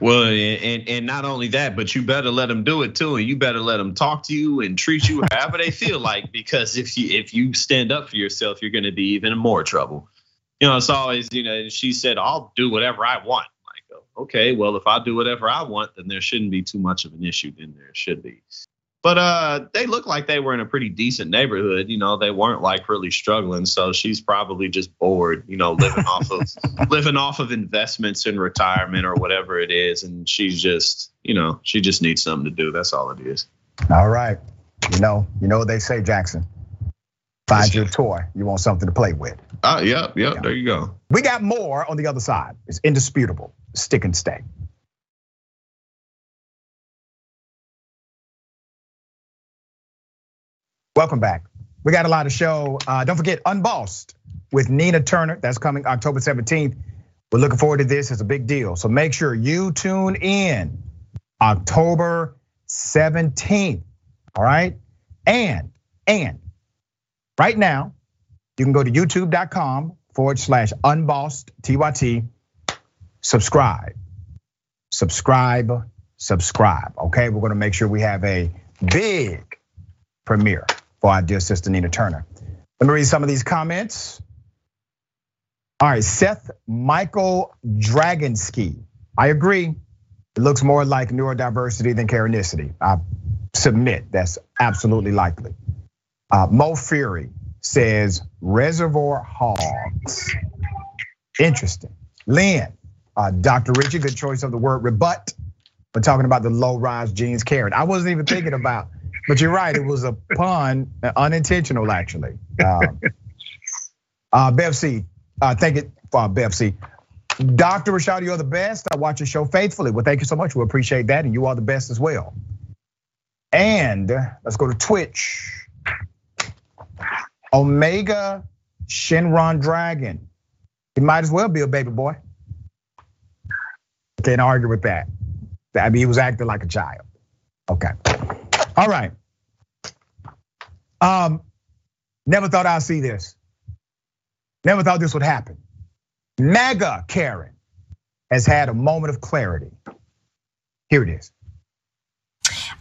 P: Well, and and not only that, but you better let them do it too, and you better let them talk to you and treat you however they feel like. Because if you if you stand up for yourself, you're going to be even more trouble. You know, it's always you know. She said, "I'll do whatever I want." Like, oh, okay, well, if I do whatever I want, then there shouldn't be too much of an issue. Then there should be. But uh, they look like they were in a pretty decent neighborhood. You know, they weren't like really struggling. So she's probably just bored. You know, living off of living off of investments in retirement or whatever it is, and she's just, you know, she just needs something to do. That's all it is.
A: All right. You know, you know what they say, Jackson. Find your toy. You want something to play with.
P: Oh, yep, yep. There you go.
A: We got more on the other side. It's indisputable. Stick and stay. Welcome back. We got a lot of show. Uh, don't forget Unbossed with Nina Turner. That's coming October 17th. We're looking forward to this. It's a big deal. So make sure you tune in October 17th. All right. And, and right now, you can go to youtube.com forward slash unbossed TYT. Subscribe, subscribe, subscribe. Okay. We're going to make sure we have a big premiere for our dear sister Nina Turner. Let me read some of these comments. All right, Seth Michael Dragonski. I agree. It looks more like neurodiversity than Karenicity. I submit that's absolutely likely. Uh, Mo Fury says Reservoir Hogs. Interesting. Lynn, uh, Dr. Richey, good choice of the word rebut. We're talking about the low rise jeans Karen. I wasn't even thinking about, but you're right. It was a pun, unintentional actually. Um, uh, uh, thank you for Bev C. Dr. Rashad, you're the best. I watch your show faithfully. Well, thank you so much. We appreciate that. And you are the best as well. And let's go to Twitch. Omega Shinron Dragon. He might as well be a baby boy. Can't argue with that. I mean, he was acting like a child. Okay. All right. Um, never thought I'd see this. Never thought this would happen. MAGA Karen has had a moment of clarity. Here it is.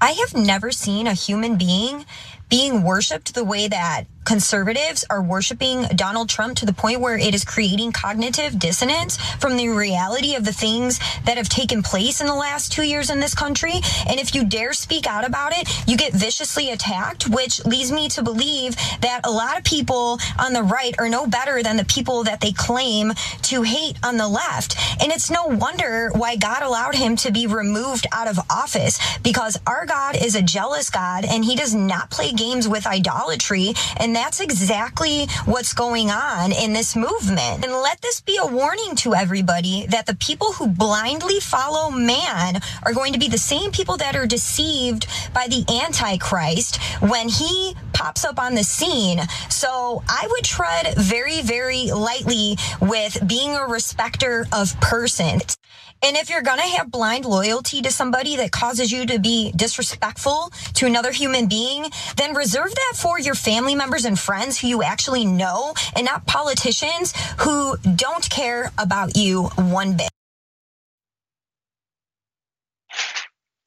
Q: I have never seen a human being being worshiped the way that conservatives are worshiping Donald Trump to the point where it is creating cognitive dissonance from the reality of the things that have taken place in the last two years in this country. And if you dare speak out about it, you get viciously attacked, which leads me to believe that a lot of people on the right are no better than the people that they claim to hate on the left. And it's no wonder why God allowed him to be removed out of office because our God is a jealous God and he does not play games with idolatry. And that's exactly what's going on in this movement. And let this be a warning to everybody that the people who blindly follow man are going to be the same people that are deceived by the Antichrist when he pops up on the scene. So I would tread very, very lightly with being a respecter of persons. And if you're gonna have blind loyalty to somebody that causes you to be disrespectful to another human being, then reserve that for your family members and friends who you actually know and not politicians who don't care about you one bit.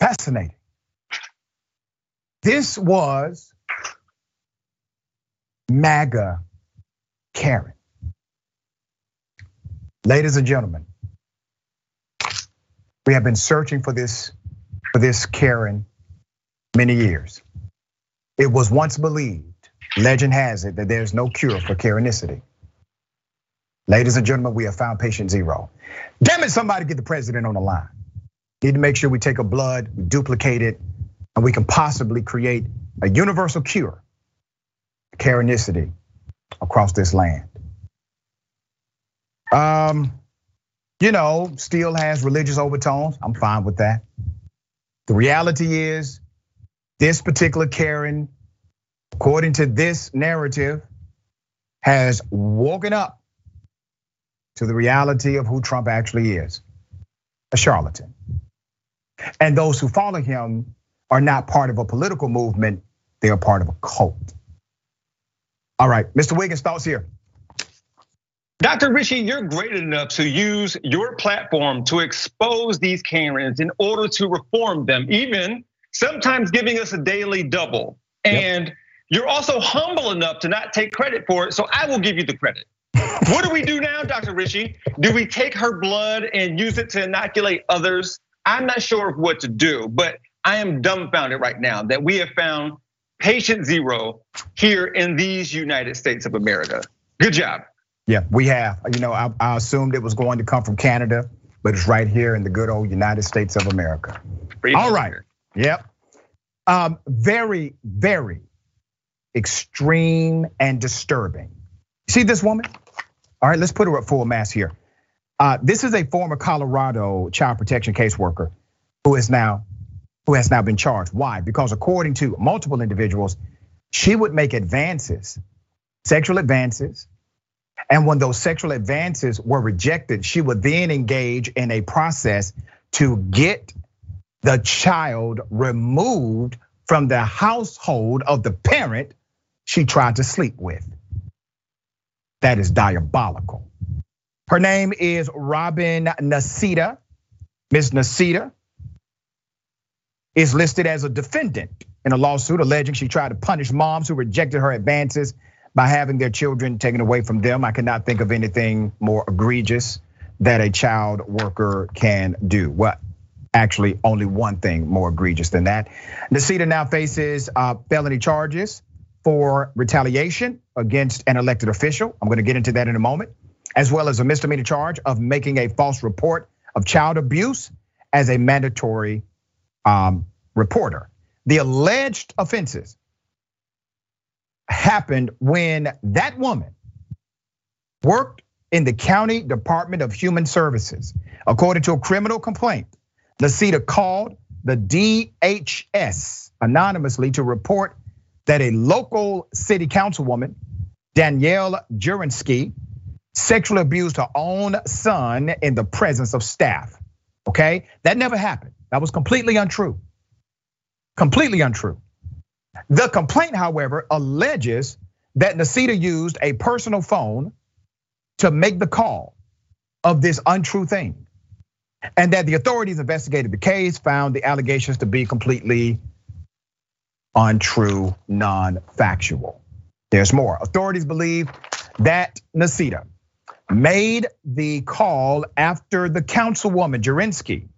A: Fascinating. This was MAGA Karen. Ladies and gentlemen, we have been searching for this for this Karen many years. It was once believed, legend has it, that there's no cure for Karenicity. Ladies and gentlemen, we have found patient zero. Damn it, somebody get the president on the line. Need to make sure we take a blood, we duplicate it, and we can possibly create a universal cure Karenicity across this land. Um, you know, still has religious overtones. I'm fine with that. The reality is, this particular Karen, according to this narrative, has woken up to the reality of who Trump actually is a charlatan. And those who follow him are not part of a political movement, they are part of a cult. All right, Mr. Wiggins, thoughts here.
B: Dr. Richey, you're great enough to use your platform to expose these Karens in order to reform them, even sometimes giving us a daily double. And yep. you're also humble enough to not take credit for it, so I will give you the credit. what do we do now, Dr. Richey? Do we take her blood and use it to inoculate others? I'm not sure of what to do, but I am dumbfounded right now that we have found patient zero here in these United States of America. Good job.
A: Yeah, we have. You know, I, I, assumed it was going to come from Canada, but it's right here in the good old United States of America. All right. Yep. Um, very, very extreme and disturbing. See this woman? All right, let's put her at full mass here. Uh, this is a former Colorado child protection caseworker who is now who has now been charged. Why? Because according to multiple individuals, she would make advances, sexual advances, and when those sexual advances were rejected, she would then engage in a process to get the child removed from the household of the parent she tried to sleep with. That is diabolical. Her name is Robin Niceta. Ms. Niceta is listed as a defendant in a lawsuit alleging she tried to punish moms who rejected her advances by having their children taken away from them. I cannot think of anything more egregious that a child worker can do. What? Actually, only one thing more egregious than that. Niceta now faces uh, felony charges for retaliation against an elected official. I'm going to get into that in a moment, as well as a misdemeanor charge of making a false report of child abuse as a mandatory um, reporter. The alleged offenses happened when that woman worked in the County Department of Human Services. According to a criminal complaint, Niceta called the DHS anonymously to report that a local city councilwoman, Danielle Jurinsky, sexually abused her own son in the presence of staff. Okay, that never happened. That was completely untrue. Completely untrue. The complaint, however, alleges that Niceta used a personal phone to make the call of this untrue thing. And that the authorities investigated the case, found the allegations to be completely untrue, non factual. There's more. Authorities believe that Niceta made the call after the councilwoman, Jurinsky,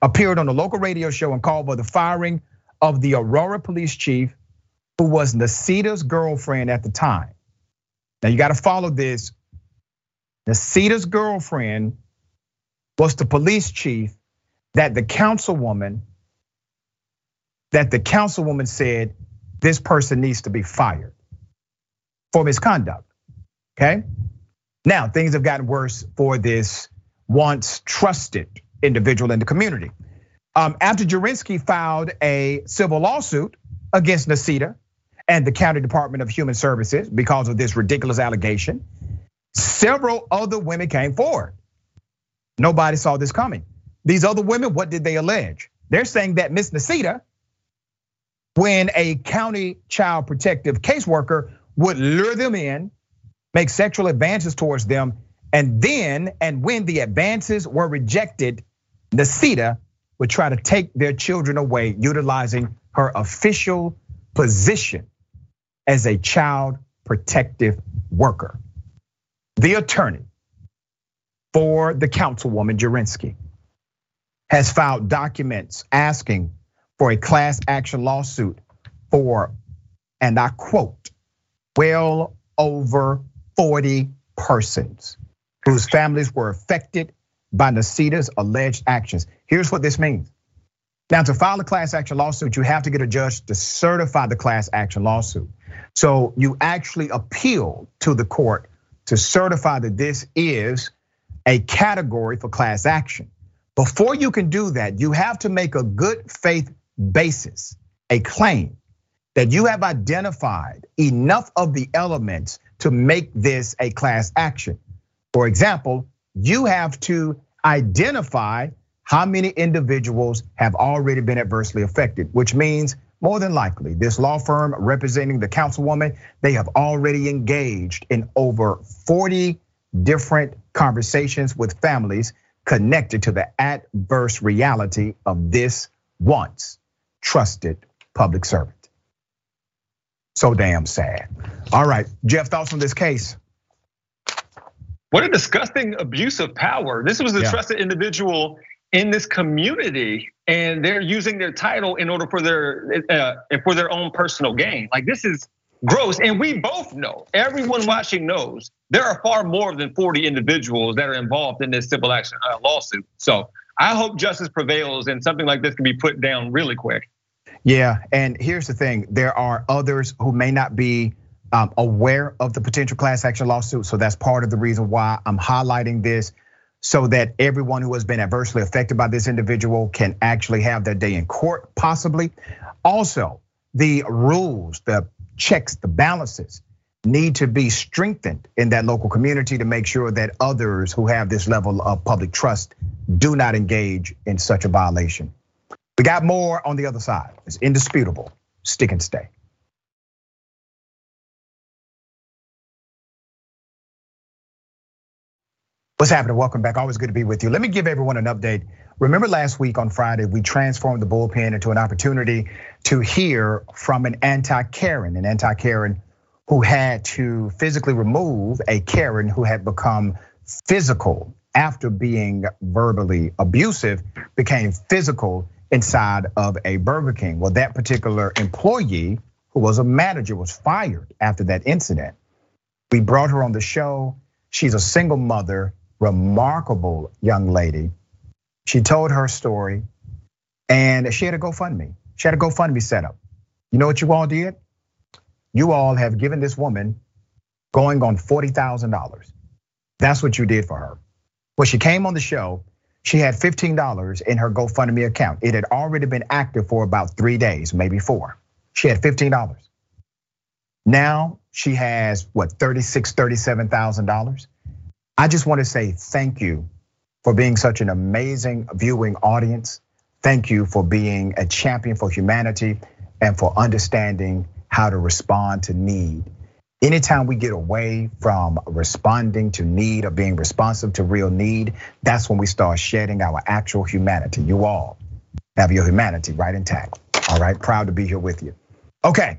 A: appeared on a local radio show and called for the firing of the Aurora police chief, who was Niceta's girlfriend at the time. Now you got to follow this. Niceta's girlfriend was the police chief that the councilwoman that the councilwoman said this person needs to be fired for misconduct. Okay? Now, things have gotten worse for this once trusted individual in the community. Um, after Jurinsky filed a civil lawsuit against Niceta and the County Department of Human Services because of this ridiculous allegation, several other women came forward. Nobody saw this coming. These other women, what did they allege? They're saying that Miss Niceta, when a county child protective caseworker would lure them in, make sexual advances towards them, and then, and when the advances were rejected, Niceta would try to take their children away, utilizing her official position as a child protective worker. The attorney for the councilwoman Jurinsky has filed documents asking for a class action lawsuit for, and I quote, well over 40 persons whose families were affected by Niceta's alleged actions. Here's what this means. Now, to file a class action lawsuit, you have to get a judge to certify the class action lawsuit. So you actually appeal to the court to certify that this is a category for class action. Before you can do that, you have to make a good faith basis, a claim that you have identified enough of the elements to make this a class action. For example, you have to identify how many individuals have already been adversely affected, which means more than likely this law firm representing the councilwoman, they have already engaged in over 40 different conversations with families connected to the adverse reality of this once trusted public servant. So damn sad. All right, Jeff, thoughts on this case?
B: What a disgusting abuse of power. This was a yeah. trusted individual in this community, and they're using their title in order for their uh, for their own personal gain. Like this is gross, and we both know. Everyone watching knows there are far more than 40 individuals that are involved in this civil action uh, lawsuit. So I hope justice prevails, and something like this can be put down really quick.
A: Yeah, and here's the thing: there are others who may not be um, aware of the potential class action lawsuit. So that's part of the reason why I'm highlighting this so that everyone who has been adversely affected by this individual can actually have their day in court, possibly. Also, the rules, the checks, the balances need to be strengthened in that local community to make sure that others who have this level of public trust do not engage in such a violation. We got more on the other side. It's indisputable. Stick and stay. What's happening? Welcome back. Always good to be with you. Let me give everyone an update. Remember last week on Friday, we transformed the bullpen into an opportunity to hear from an anti Karen, an anti Karen who had to physically remove a Karen who had become physical after being verbally abusive, became physical inside of a Burger King. Well, that particular employee, who was a manager, was fired after that incident. We brought her on the show. She's a single mother remarkable young lady. She told her story and she had a GoFundMe. She had a GoFundMe set up. You know what you all did? You all have given this woman going on $40,000. That's what you did for her. When she came on the show, she had $15 in her GoFundMe account. It had already been active for about three days, maybe four. She had $15. Now she has what, $36,000, $37,000. I just want to say thank you for being such an amazing viewing audience. Thank you for being a champion for humanity and for understanding how to respond to need. Anytime we get away from responding to need or being responsive to real need, that's when we start shedding our actual humanity. You all have your humanity right intact. All right, proud to be here with you. Okay,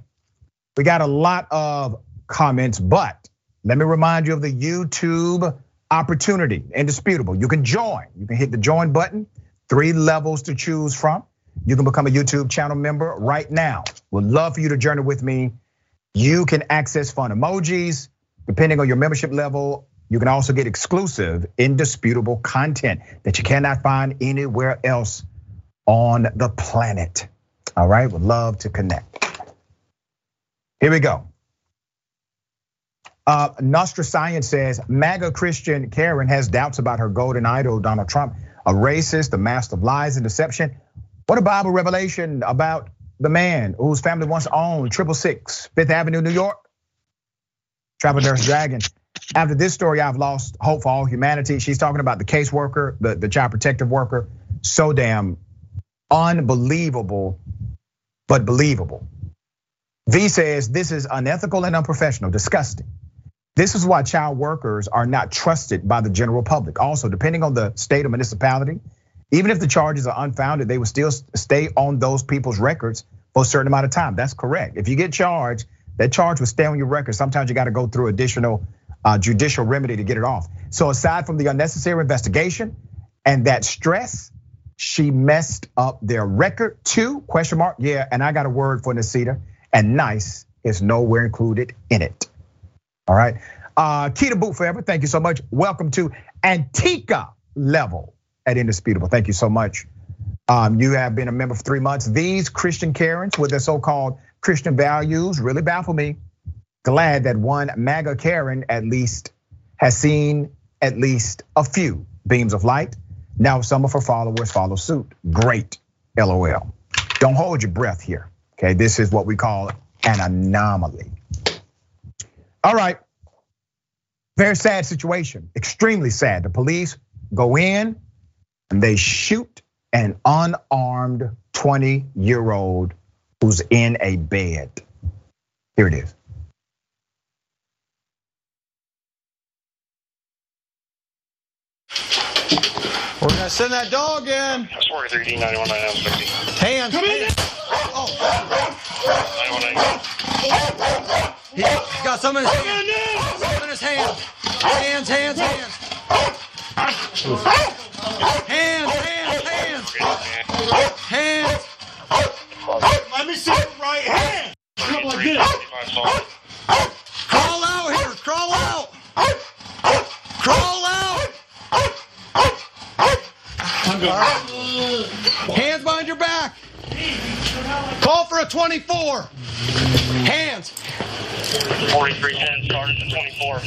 A: we got a lot of comments, but let me remind you of the YouTube opportunity, indisputable. You can join. You can hit the join button, three levels to choose from. You can become a YouTube channel member right now. Would love for you to journey with me. You can access fun emojis, depending on your membership level. You can also get exclusive, indisputable content that you cannot find anywhere else on the planet. All right, would love to connect. Here we go. Uh, Nostra Science says MAGA Christian Karen has doubts about her golden idol, Donald Trump, a racist, a master of lies and deception. What a Bible revelation about the man whose family once owned Triple Six, Fifth Avenue, New York. Travel Nurse Dragon. After this story, I've lost hope for all humanity. She's talking about the caseworker, the, the child protective worker. So damn unbelievable, but believable. V says this is unethical and unprofessional, disgusting. This is why child workers are not trusted by the general public. Also, depending on the state or municipality, even if the charges are unfounded, they will still stay on those people's records for a certain amount of time. That's correct. If you get charged, that charge will stay on your record. Sometimes you got to go through additional uh, judicial remedy to get it off. So aside from the unnecessary investigation and that stress, she messed up their record too? Question mark. Yeah, and I got a word for Niceta, and nice is nowhere included in it. All right. Uh, Kita Boot Forever, thank you so much. Welcome to Antica level at Indisputable. Thank you so much. Um, you have been a member for three months. These Christian Karens with their so-called Christian values really baffle me. Glad that one MAGA Karen at least has seen at least a few beams of light. Now some of her followers follow suit. Great, LOL. Don't hold your breath here. Okay, this is what we call an anomaly. All right. Very sad situation, extremely sad. The police go in and they shoot an unarmed 20 year old who's in a bed. Here it is.
R: We're gonna send that dog in.
S: That's 43D 91
R: Hands. Come in. Oh. He got some in his hand. Some in his hand. Hands, hands, hands. Hands, hands, hands. Hands.
F: Let me see the right hand. Come like this.
R: Crawl out here. Crawl out. Crawl out. Your back. Call for a 24. Hands.
S: 4310 started to 24.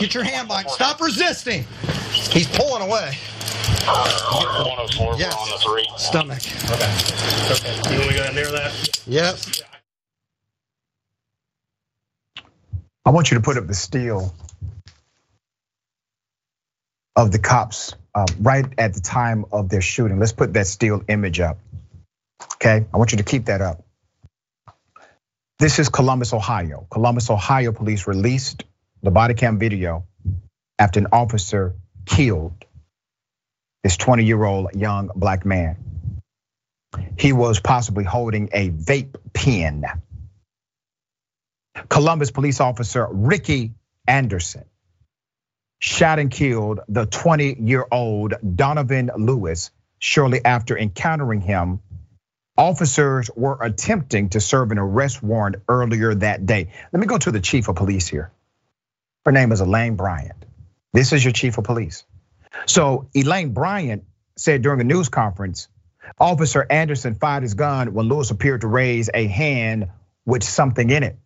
R: Get your hand back. Stop resisting. He's pulling away.
S: 104
R: Yes.
S: on the three.
R: Stomach.
S: Okay. okay. You want me to go near that?
R: Yep.
A: I want you to put up the still of the cops uh, right at the time of their shooting. Let's put that still image up. Okay, I want you to keep that up. This is Columbus, Ohio. Columbus, Ohio police released the body cam video after an officer killed this 20 year old young black man. He was possibly holding a vape pen. Columbus police officer Ricky Anderson shot and killed the 20 year old Donovan Lewis shortly after encountering him. Officers were attempting to serve an arrest warrant earlier that day. Let me go to the chief of police here. Her name is Elaine Bryant. This is your chief of police. So Elaine Bryant said during a news conference, Officer Anderson fired his gun when Lewis appeared to raise a hand with something in it.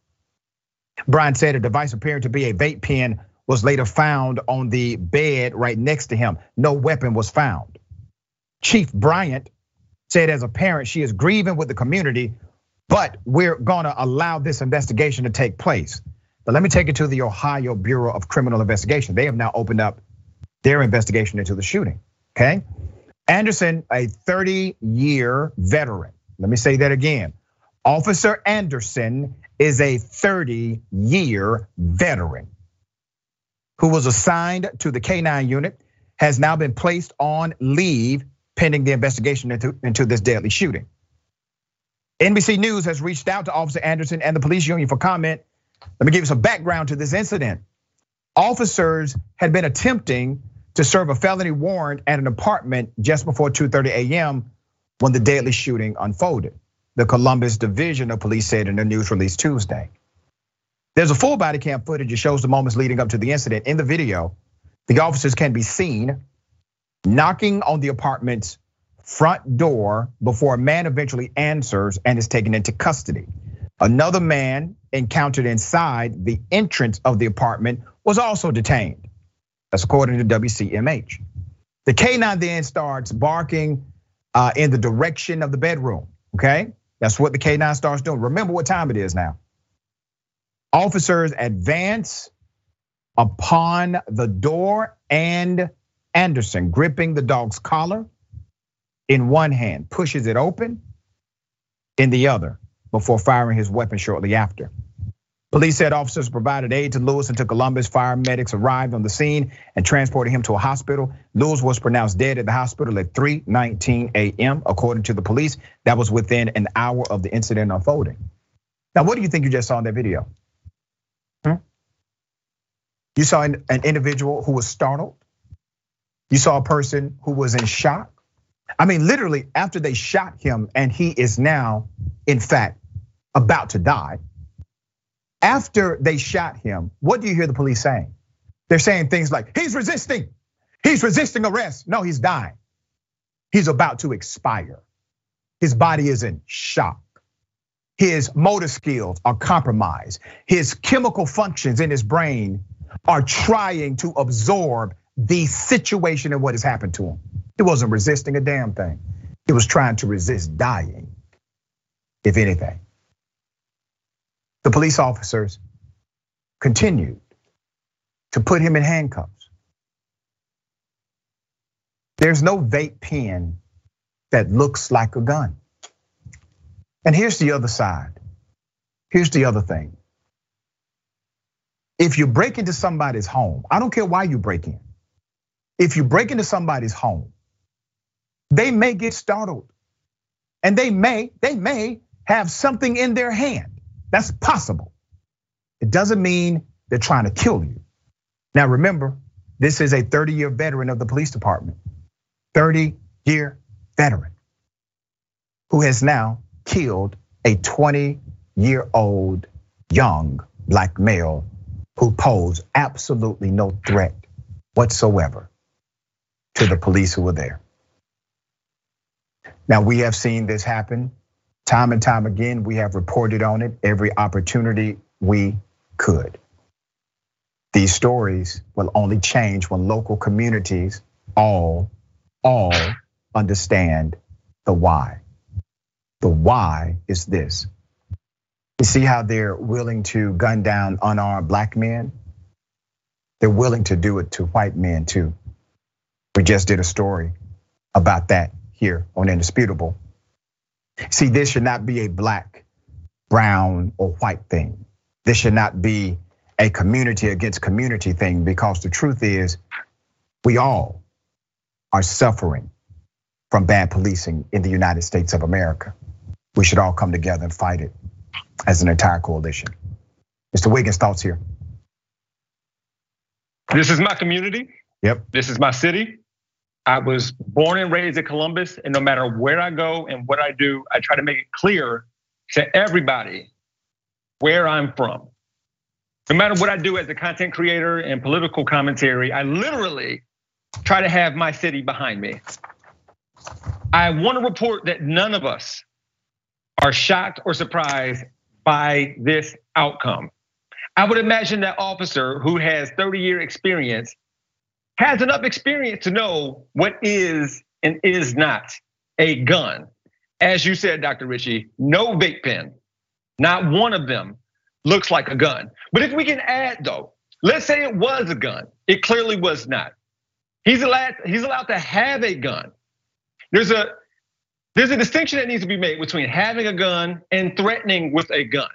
A: Bryant said a device appearing to be a vape pen was later found on the bed right next to him. No weapon was found. Chief Bryant said as a parent, she is grieving with the community, but we're gonna allow this investigation to take place. But let me take it to the Ohio Bureau of Criminal Investigation. They have now opened up their investigation into the shooting, okay? Anderson, a 30 year veteran. Let me say that again. Officer Anderson is a 30 year veteran who was assigned to the K9 unit, has now been placed on leave pending the investigation into, into this deadly shooting. NBC News has reached out to Officer Anderson and the police union for comment. Let me give you some background to this incident. Officers had been attempting to serve a felony warrant at an apartment just before 2:30 a.m. when the deadly shooting unfolded. The Columbus Division of Police said in a news release Tuesday. There's a full body cam footage that shows the moments leading up to the incident. In the video, the officers can be seen knocking on the apartment's front door before a man eventually answers and is taken into custody. Another man encountered inside the entrance of the apartment was also detained. That's according to WCMH. The K9 then starts barking uh, in the direction of the bedroom. Okay, that's what the K9 starts doing. Remember what time it is now. Officers advance upon the door and Anderson, gripping the dog's collar in one hand, pushes it open in the other before firing his weapon shortly after. Police said officers provided aid to Lewis to Columbus. Fire medics arrived on the scene and transported him to a hospital. Lewis was pronounced dead at the hospital at 3:19 a.m. According to the police, that was within an hour of the incident unfolding. Now, what do you think you just saw in that video? You saw an individual who was startled. You saw a person who was in shock. I mean, literally, after they shot him and he is now, in fact, about to die. After they shot him, what do you hear the police saying? They're saying things like, he's resisting, he's resisting arrest. No, he's dying. He's about to expire. His body is in shock. His motor skills are compromised. His chemical functions in his brain are trying to absorb the situation and what has happened to him. He wasn't resisting a damn thing. He was trying to resist dying, if anything. The police officers continued to put him in handcuffs. There's no vape pen that looks like a gun. And here's the other side. Here's the other thing. If you break into somebody's home, I don't care why you break in. If you break into somebody's home, they may get startled. And they may, they may have something in their hand. That's possible. It doesn't mean they're trying to kill you. Now remember, this is a 30 year veteran of the police department. 30 year veteran who has now killed a 20 year old young black male who posed absolutely no threat whatsoever to the police who were there. Now, we have seen this happen time and time again. We have reported on it every opportunity we could. These stories will only change when local communities all, all understand the why. The why is this. You see how they're willing to gun down unarmed black men? They're willing to do it to white men too. We just did a story about that here on Indisputable. See, this should not be a black, brown, or white thing. This should not be a community against community thing because the truth is, we all are suffering from bad policing in the United States of America. We should all come together and fight it as an entire coalition. Mr. Wiggins, thoughts here?
B: This is my community.
A: Yep.
B: This is my city. I was born and raised in Columbus, and no matter where I go and what I do, I try to make it clear to everybody where I'm from. No matter what I do as a content creator and political commentary, I literally try to have my city behind me. I want to report that none of us are shocked or surprised by this outcome. I would imagine that officer who has 30 year experience has enough experience to know what is and is not a gun. As you said, Dr. Richey, no vape pen, not one of them looks like a gun. But if we can add though, let's say it was a gun, it clearly was not. He's allowed, he's allowed to have a gun. There's a there's a distinction that needs to be made between having a gun and threatening with a gun.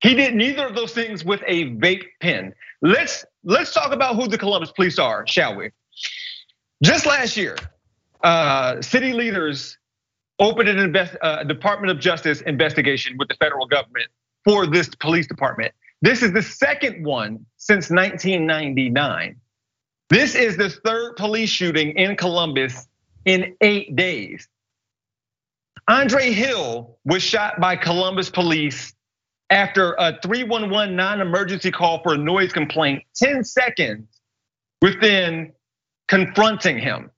B: He did neither of those things with a vape pen. Let's let's talk about who the Columbus police are, shall we? Just last year, uh, city leaders opened an invest, uh, Department of Justice investigation with the federal government for this police department. This is the second one since 1999. This is the third police shooting in Columbus in eight days. Andre Hill was shot by Columbus police after a 311 non-emergency call for a noise complaint 10 seconds within confronting him.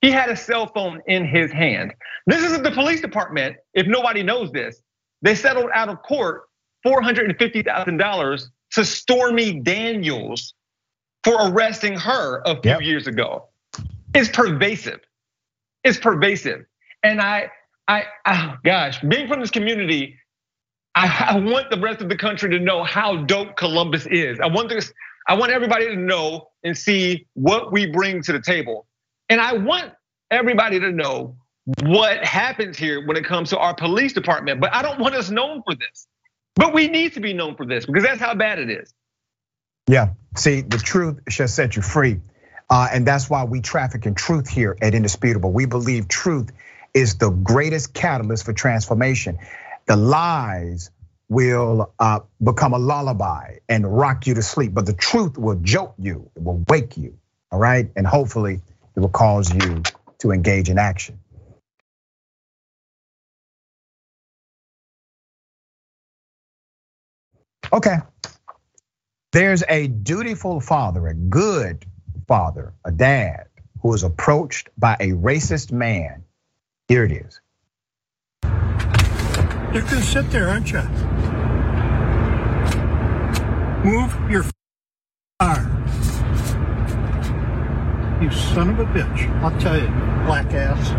B: He had a cell phone in his hand. This isn't the police department, if nobody knows this, they settled out of court $450,000 to Stormy Daniels for arresting her a few yep. years ago. It's pervasive. It's pervasive. And I, I, oh gosh, being from this community, I, want the rest of the country to know how dope Columbus is. I want this, I want everybody to know and see what we bring to the table. And I want everybody to know what happens here when it comes to our police department. But I don't want us known for this. But we need to be known for this because that's how bad it is.
A: Yeah, see, the truth shall set you free. Uh, and that's why we traffic in truth here at Indisputable. We believe truth is the greatest catalyst for transformation the lies will uh, become a lullaby and rock you to sleep, but the truth will jolt you, it will wake you, all right? And hopefully it will cause you to engage in action. Okay, there's a dutiful father, a good father, a dad who is approached by a racist man. Here it is.
T: You're gonna sit there, aren't you? Move your car. You son of a bitch. I'll tell you, black ass.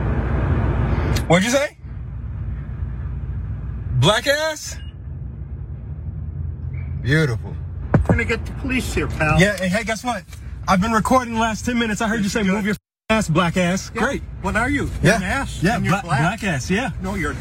U: What'd you say? Black ass? Beautiful.
T: We're gonna get the police here, pal.
U: Yeah, and hey, guess what? I've been recording the last 10 minutes. I heard you say move your ass, black ass.
T: Yeah.
U: Great.
T: What are you?
U: Yeah.
T: You're an ass.
U: Yeah,
T: and you're
U: black,
T: black.
U: ass, yeah.
T: No, you're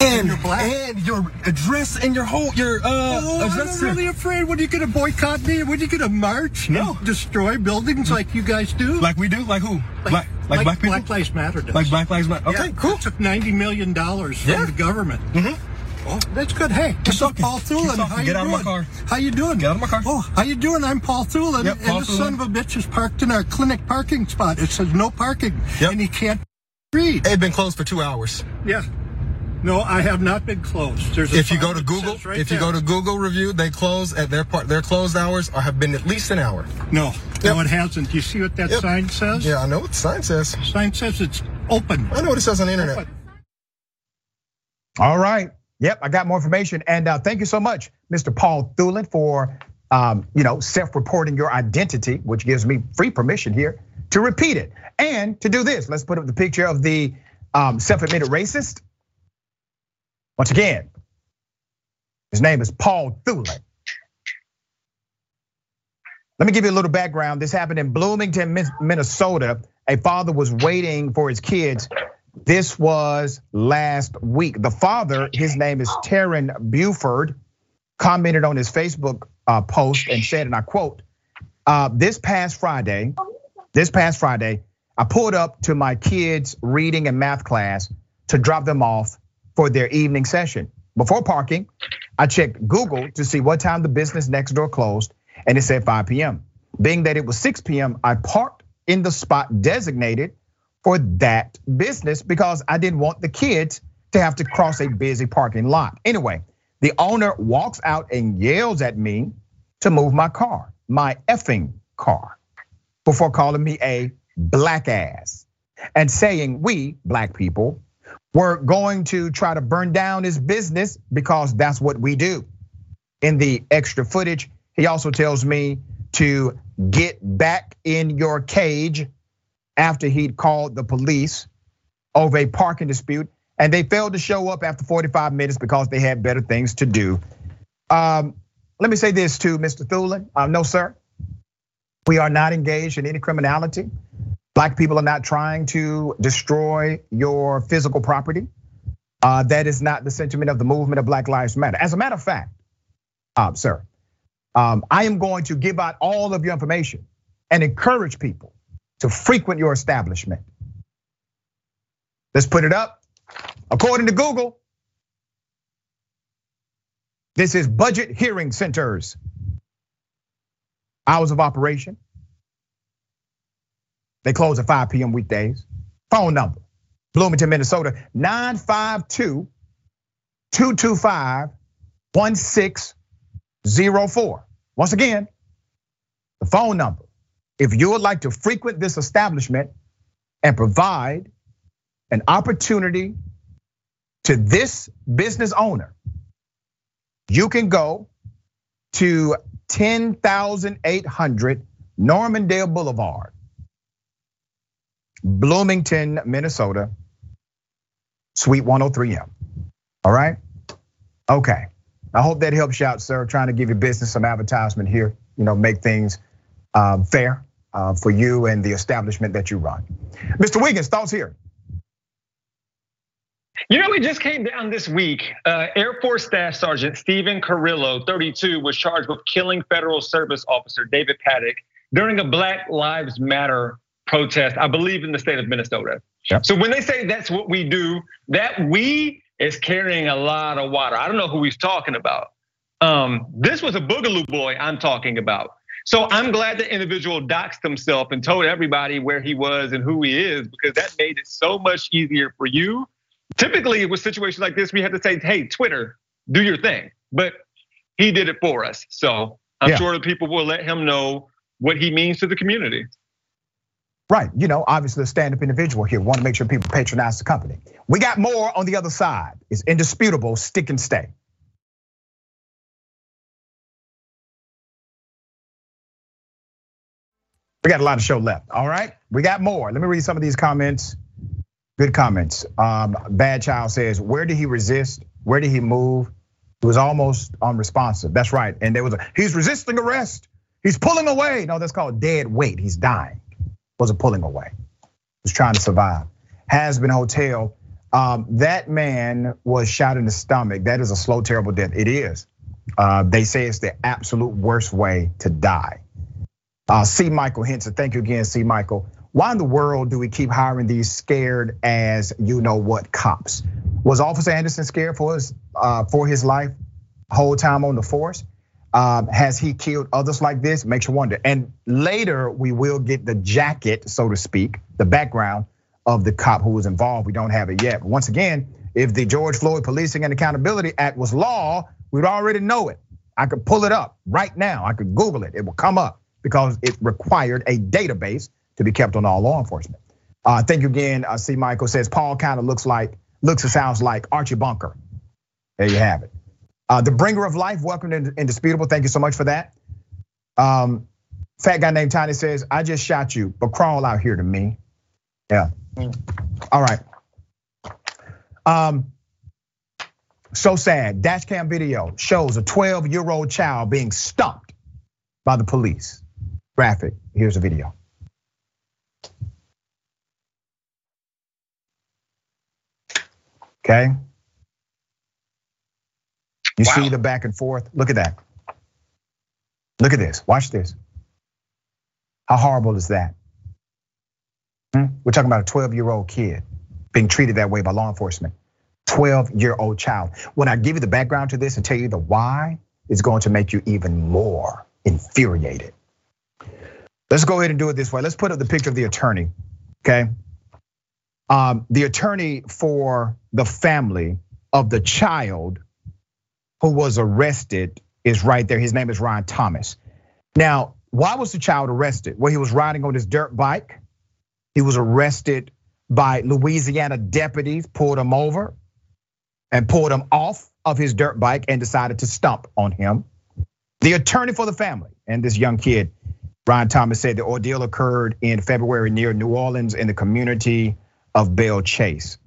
U: and,
T: you're black.
U: and your address and your whole your uh
T: oh,
U: address.
T: I'm really afraid. What are you gonna boycott me? What are you gonna march?
U: No.
T: And destroy buildings like you guys do?
U: Like we do? Like who?
T: Like,
U: black, like, black people?
T: Black Lives Matter does.
U: Like Black Lives Matter. Okay,
T: yeah,
U: cool.
T: Took ninety million dollars from
U: Yeah.
T: the government.
U: Mm-hmm.
T: Oh, that's good. Hey, this is. Paul
U: Keep
T: Thulin.
U: talking.
T: How you
U: Get out of my
T: doing?
U: car.
T: How you doing?
U: Get out of my car.
T: Oh, how you doing? I'm Paul Thulin,
U: Yep,
T: and
U: Paul
T: the son of a bitch is parked in our clinic parking spot. It says no parking,
U: Yep.
T: and he can't read.
U: It's been closed for two hours.
T: Yeah. No, I have not been closed. There's a
U: If you go to Google,
T: right
U: if you go to Google review, they close at their part. Their closed hours are, have been at least an hour.
T: No,
U: Yep.
T: no, it hasn't. Do you see what that
U: Yep.
T: sign says?
U: Yeah, I know what the sign says.
T: Sign says it's open.
U: I know what it says on the internet.
T: Open.
A: All right. Yep, I got more information. And uh, thank you so much, Mr. Paul Thulin, for um, you know, self-reporting your identity, which gives me free permission here to repeat it. And to do this, let's put up the picture of the um, self-admitted racist. Once again, his name is Paul Thulin. Let me give you a little background. This happened in Bloomington, Minnesota. A father was waiting for his kids. This was last week. The father, his name is Taryn Buford, commented on his Facebook uh, post and said, and I quote, uh, this past Friday, this past Friday, I pulled up to my kids' reading and math class to drop them off for their evening session. Before parking, I checked Google to see what time the business next door closed and it said 5 p.m. Being that it was 6 p.m., I parked in the spot designated for that business because I didn't want the kids to have to cross a busy parking lot. Anyway, the owner walks out and yells at me to move my car, my effing car, before calling me a black ass and saying we, black people, were going to try to burn down his business because that's what we do. In the extra footage, he also tells me to get back in your cage after he'd called the police over a parking dispute. And they failed to show up after 45 minutes because they had better things to do. Um, let me say this to Mr. Thulin. Uh, no, sir. We are not engaged in any criminality. Black people are not trying to destroy your physical property. Uh, that is not the sentiment of the movement of Black Lives Matter. As a matter of fact, uh, sir, um, I am going to give out all of your information and encourage people to frequent your establishment. Let's put it up. According to Google, this is budget hearing centers. Hours of operation. They close at 5 p.m. weekdays. Phone number, Bloomington, Minnesota, 952 225 1604. Once again, the phone number. If you would like to frequent this establishment and provide an opportunity to this business owner, you can go to 10,800 Normandale Boulevard, Bloomington, Minnesota, Suite 103M. All right? Okay. I hope that helps you out, sir. Trying to give your business some advertisement here, you know, make things um, fair for you and the establishment that you run. Mr. Wiggins, thoughts here?
B: You know, it just came down this week. Uh, Air Force Staff Sergeant Stephen Carrillo, 32, was charged with killing Federal Service Officer David Paddock during a Black Lives Matter protest, I believe in the state of Minnesota. Yep. So when they say that's what we do, that we is carrying a lot of water. I don't know who he's talking about. Um, this was a boogaloo boy I'm talking about. So I'm glad the individual doxed himself and told everybody where he was and who he is because that made it so much easier for you. Typically, with situations like this, we have to say, "Hey, Twitter, do your thing," but he did it for us. So I'm yeah. sure the people will let him know what he means to the community.
A: Right, you know, obviously a stand-up individual here. Want to make sure people patronize the company. We got more on the other side. It's indisputable. Stick and stay. We got a lot of show left. All right, we got more. Let me read some of these comments. Good comments. Um, Bad Child says, "Where did he resist? Where did he move? He was almost unresponsive." That's right. And there was a he's resisting arrest. He's pulling away. No, that's called dead weight. He's dying Was a pulling away. Was trying to survive. Has been Hotel. Um, that man was shot in the stomach. That is a slow, terrible death. It is. Uh, they say it's the absolute worst way to die. Uh, C. Michael Henson, thank you again, C. Michael. Why in the world do we keep hiring these scared as you know what cops? Was Officer Anderson scared for his uh, for his life whole time on the force? Um, has he killed others like this? Makes you wonder. And later we will get the jacket, so to speak, the background of the cop who was involved. We don't have it yet. But once again, if the George Floyd Policing and Accountability Act was law, we'd already know it. I could pull it up right now. I could Google it. It will come up because it required a database to be kept on all law enforcement. Uh, thank you again. Uh, C. Michael says Paul kind of looks like looks and sounds like Archie Bunker. There you have it. Uh, the bringer of life, welcome to Indisputable. Thank you so much for that. Um, fat guy named Tiny says, I just shot you, but crawl out here to me. Yeah. All right. Um, so sad. Dashcam video shows a 12 year old child being stomped by the police. Graphic. Here's a video. Okay. You wow. see the back and forth? Look at that. Look at this. Watch this. How horrible is that? Hmm? We're talking about a 12 year old kid being treated that way by law enforcement. 12 year old child. When I give you the background to this and tell you the why, it's going to make you even more infuriated. Let's go ahead and do it this way. Let's put up the picture of the attorney, okay? Um, the attorney for the family of the child who was arrested is right there. His name is Ryan Thomas. Now, why was the child arrested? Well, he was riding on his dirt bike. He was arrested by Louisiana deputies, pulled him over and pulled him off of his dirt bike and decided to stomp on him. The attorney for the family and this young kid, Ryan Thomas, said the ordeal occurred in February near New Orleans in the community of Belle Chasse.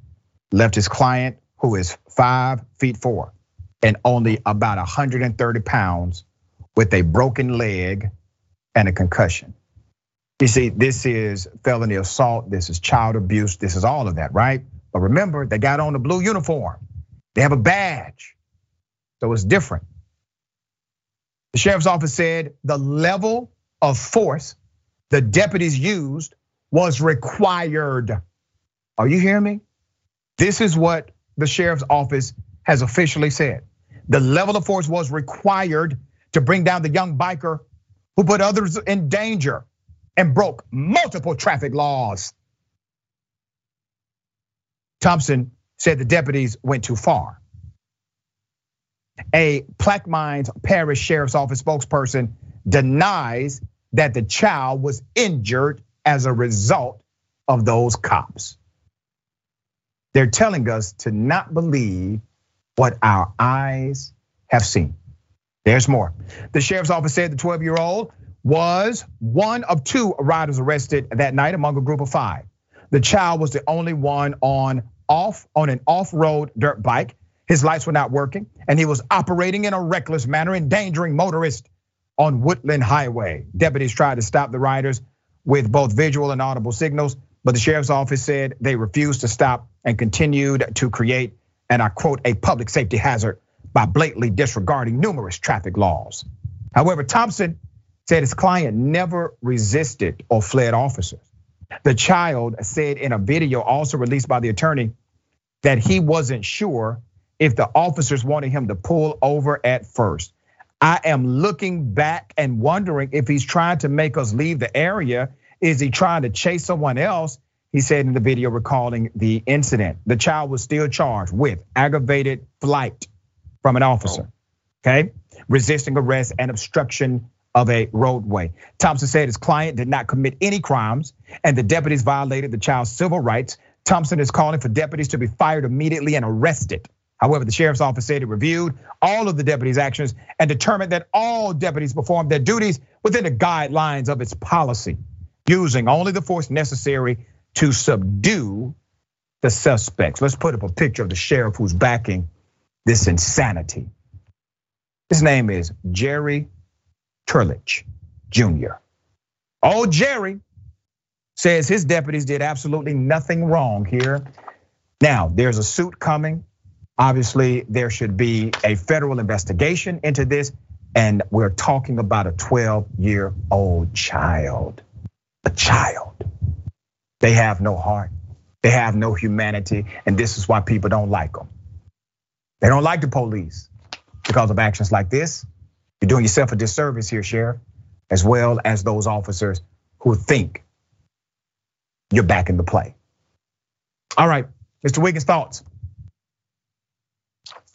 A: Left his client, who is five feet four and only about 130 pounds, with a broken leg and a concussion. You see, this is felony assault, this is child abuse, this is all of that, right? But remember, they got on the blue uniform, they have a badge, so it's different. The sheriff's office said the level of force the deputies used was required. Are you hearing me? This is what the sheriff's office has officially said. The level of force was required to bring down the young biker who put others in danger and broke multiple traffic laws. Thompson said the deputies went too far. A Plaquemines Parish Sheriff's Office spokesperson denies that the child was injured as a result of those cops. They're telling us to not believe what our eyes have seen. There's more. The sheriff's office said the 12 year old was one of two riders arrested that night among a group of five. The child was the only one on off on an off-road dirt bike. His lights were not working, and he was operating in a reckless manner, endangering motorists on Woodland Highway. Deputies tried to stop the riders with both visual and audible signals, but the sheriff's office said they refused to stop and continued to create, and I quote, a public safety hazard by blatantly disregarding numerous traffic laws. However, Thompson said his client never resisted or fled officers. The child said in a video also released by the attorney that he wasn't sure if the officers wanted him to pull over at first. I am looking back and wondering if he's trying to make us leave the area. Is he trying to chase someone else? He said in the video recalling the incident. The child was still charged with aggravated flight from an officer, oh. okay? Resisting arrest and obstruction of a roadway. Thompson said his client did not commit any crimes and the deputies violated the child's civil rights. Thompson is calling for deputies to be fired immediately and arrested. However, the sheriff's office said it reviewed all of the deputies' actions and determined that all deputies performed their duties within the guidelines of its policy, using only the force necessary to subdue the suspects. Let's put up a picture of the sheriff who's backing this insanity. His name is Jerry Turlich Jr. Old Jerry says his deputies did absolutely nothing wrong here. Now, there's a suit coming. Obviously, there should be a federal investigation into this. And we're talking about a 12 year old child. A child. They have no heart, they have no humanity. And this is why people don't like them. They don't like the police because of actions like this. You're doing yourself a disservice here, Sheriff, as well as those officers who think you're back in the play. All right, Mr. Wiggins, thoughts?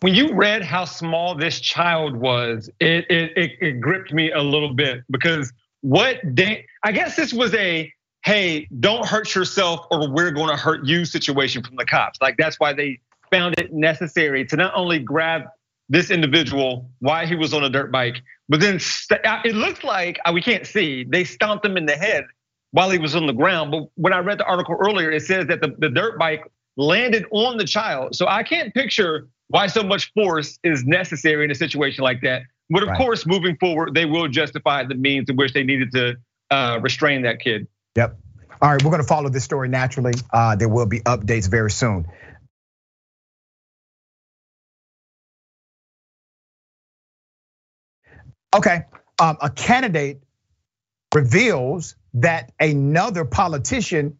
B: When you read how small this child was, it it, it, it gripped me a little bit because what they, I guess this was a hey, don't hurt yourself or we're going to hurt you situation from the cops. Like that's why they found it necessary to not only grab this individual while he was on a dirt bike, but then it looks like uh, we can't see. They stomped him in the head while he was on the ground. But when I read the article earlier, it says that the, the dirt bike landed on the child. So I can't picture why so much force is necessary in a situation like that. But of right. course, moving forward, they will justify the means in which they needed to uh, restrain that kid.
A: Yep. All right, we're going to follow this story naturally. Uh, there will be updates very soon. Okay, um, a candidate reveals that another politician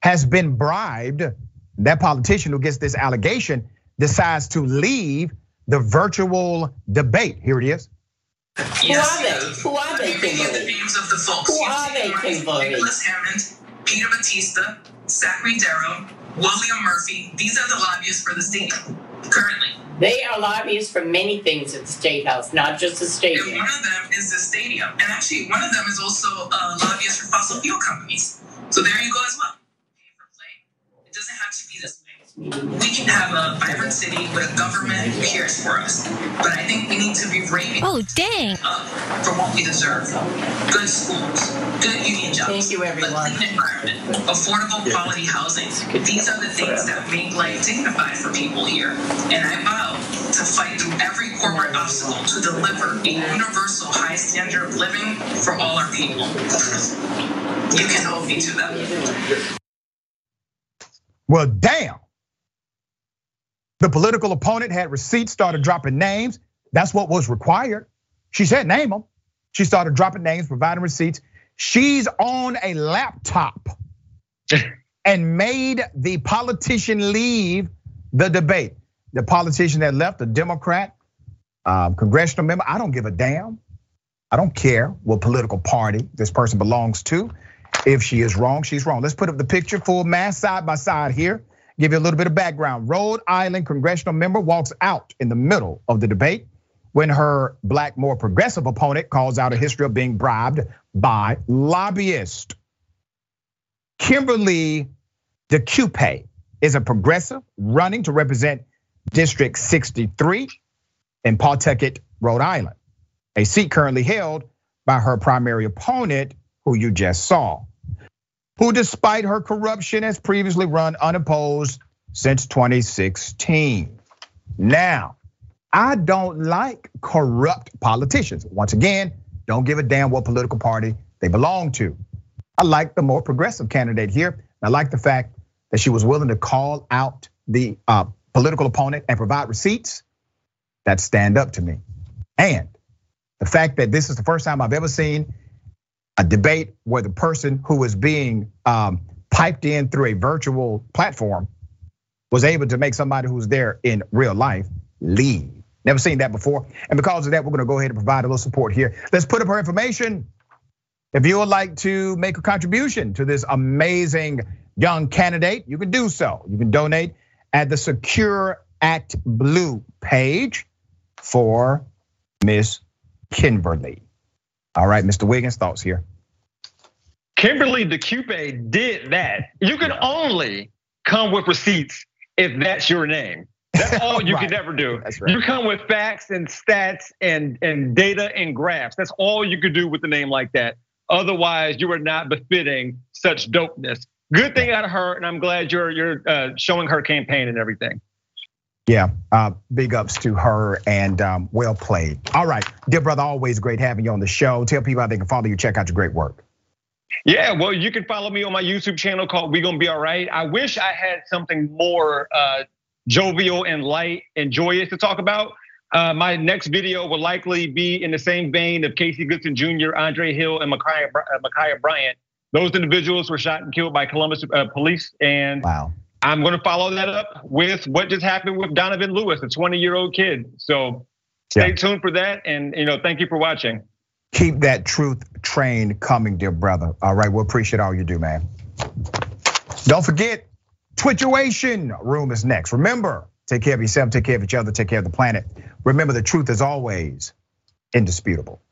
A: has been bribed. That politician who gets this allegation decides to leave the virtual debate. Here it is.
V: Yes. Who are they? Who are they, the names of the folks. Who are they, Nicholas Hammond, Peter Batista, Zachary Darrow, William Murphy. These are the lobbyists for the stadium currently.
W: They are lobbyists for many things at the State House, not just the stadium.
V: And one of them is the stadium. And actually, one of them is also a lobbyist for fossil fuel companies. So there you go as well. It doesn't have to be this we can have a vibrant city with a government who cares for us. But I think we need to be raving
X: oh, dang.
V: for what we deserve. Good schools, good union jobs,
W: Thank you, everyone.
V: a clean environment, affordable quality housing. These are the things that make life dignified for people here. And I vow to fight through every corporate obstacle to deliver a universal high standard of living for all our people. You can hold me to that.
A: Well, damn. The political opponent had receipts, started dropping names. That's what was required. She said, name them. She started dropping names, providing receipts. She's on a laptop and made the politician leave the debate. The politician that left, a Democrat, um, congressional member, I don't give a damn. I don't care what political party this person belongs to. If she is wrong, she's wrong. Let's put up the picture full mass side by side here. Give you a little bit of background. Rhode Island congressional member walks out in the middle of the debate when her black, more progressive opponent calls out a history of being bribed by lobbyists. Kimberly DeCupe is a progressive running to represent District 63 in Pawtucket, Rhode Island, a seat currently held by her primary opponent, who you just saw who, despite her corruption, has previously run unopposed since 2016. Now, I don't like corrupt politicians. Once again, don't give a damn what political party they belong to. I like the more progressive candidate here. I like the fact that she was willing to call out the uh, political opponent and provide receipts that stand up to me. And the fact that this is the first time I've ever seen a debate where the person who was being um, piped in through a virtual platform was able to make somebody who's there in real life leave. Never seen that before. And because of that, we're gonna go ahead and provide a little support here. Let's put up her information. If you would like to make a contribution to this amazing young candidate, you can do so. You can donate at the Secure Act Blue page for Miss Kimberly. All right, Mr. Wiggins, thoughts here.
B: Kimberly DeCupe did that. You can only come with receipts if that's your name. That's all you right. can ever do. Right. You come with facts and stats and, and data and graphs. That's all you could do with a name like that. Otherwise, you are not befitting such dopeness. Good thing out of her, and I'm glad you're you're uh, showing her campaign and everything.
A: Yeah, uh, big ups to her and um, well played. All right, dear brother, always great having you on the show. Tell people how they can follow you, check out your great work.
B: Yeah, well, you can follow me on my YouTube channel called We Gonna Be All Right. I wish I had something more uh, jovial and light and joyous to talk about. Uh, my next video will likely be in the same vein of Casey Goodson Jr., Andre Hill, and Ma'Khia, uh, Bryant. Those individuals were shot and killed by Columbus police, and wow. I'm going to follow that up with what just happened with Donovan Lewis, a 20 year old kid. So stay yeah. tuned for that. And you know, thank you for watching.
A: Keep that truth train coming, dear brother. All right, we we'll appreciate all you do, man. Don't forget, Twitchuation room is next. Remember, take care of yourself, take care of each other, take care of the planet. Remember, the truth is always indisputable.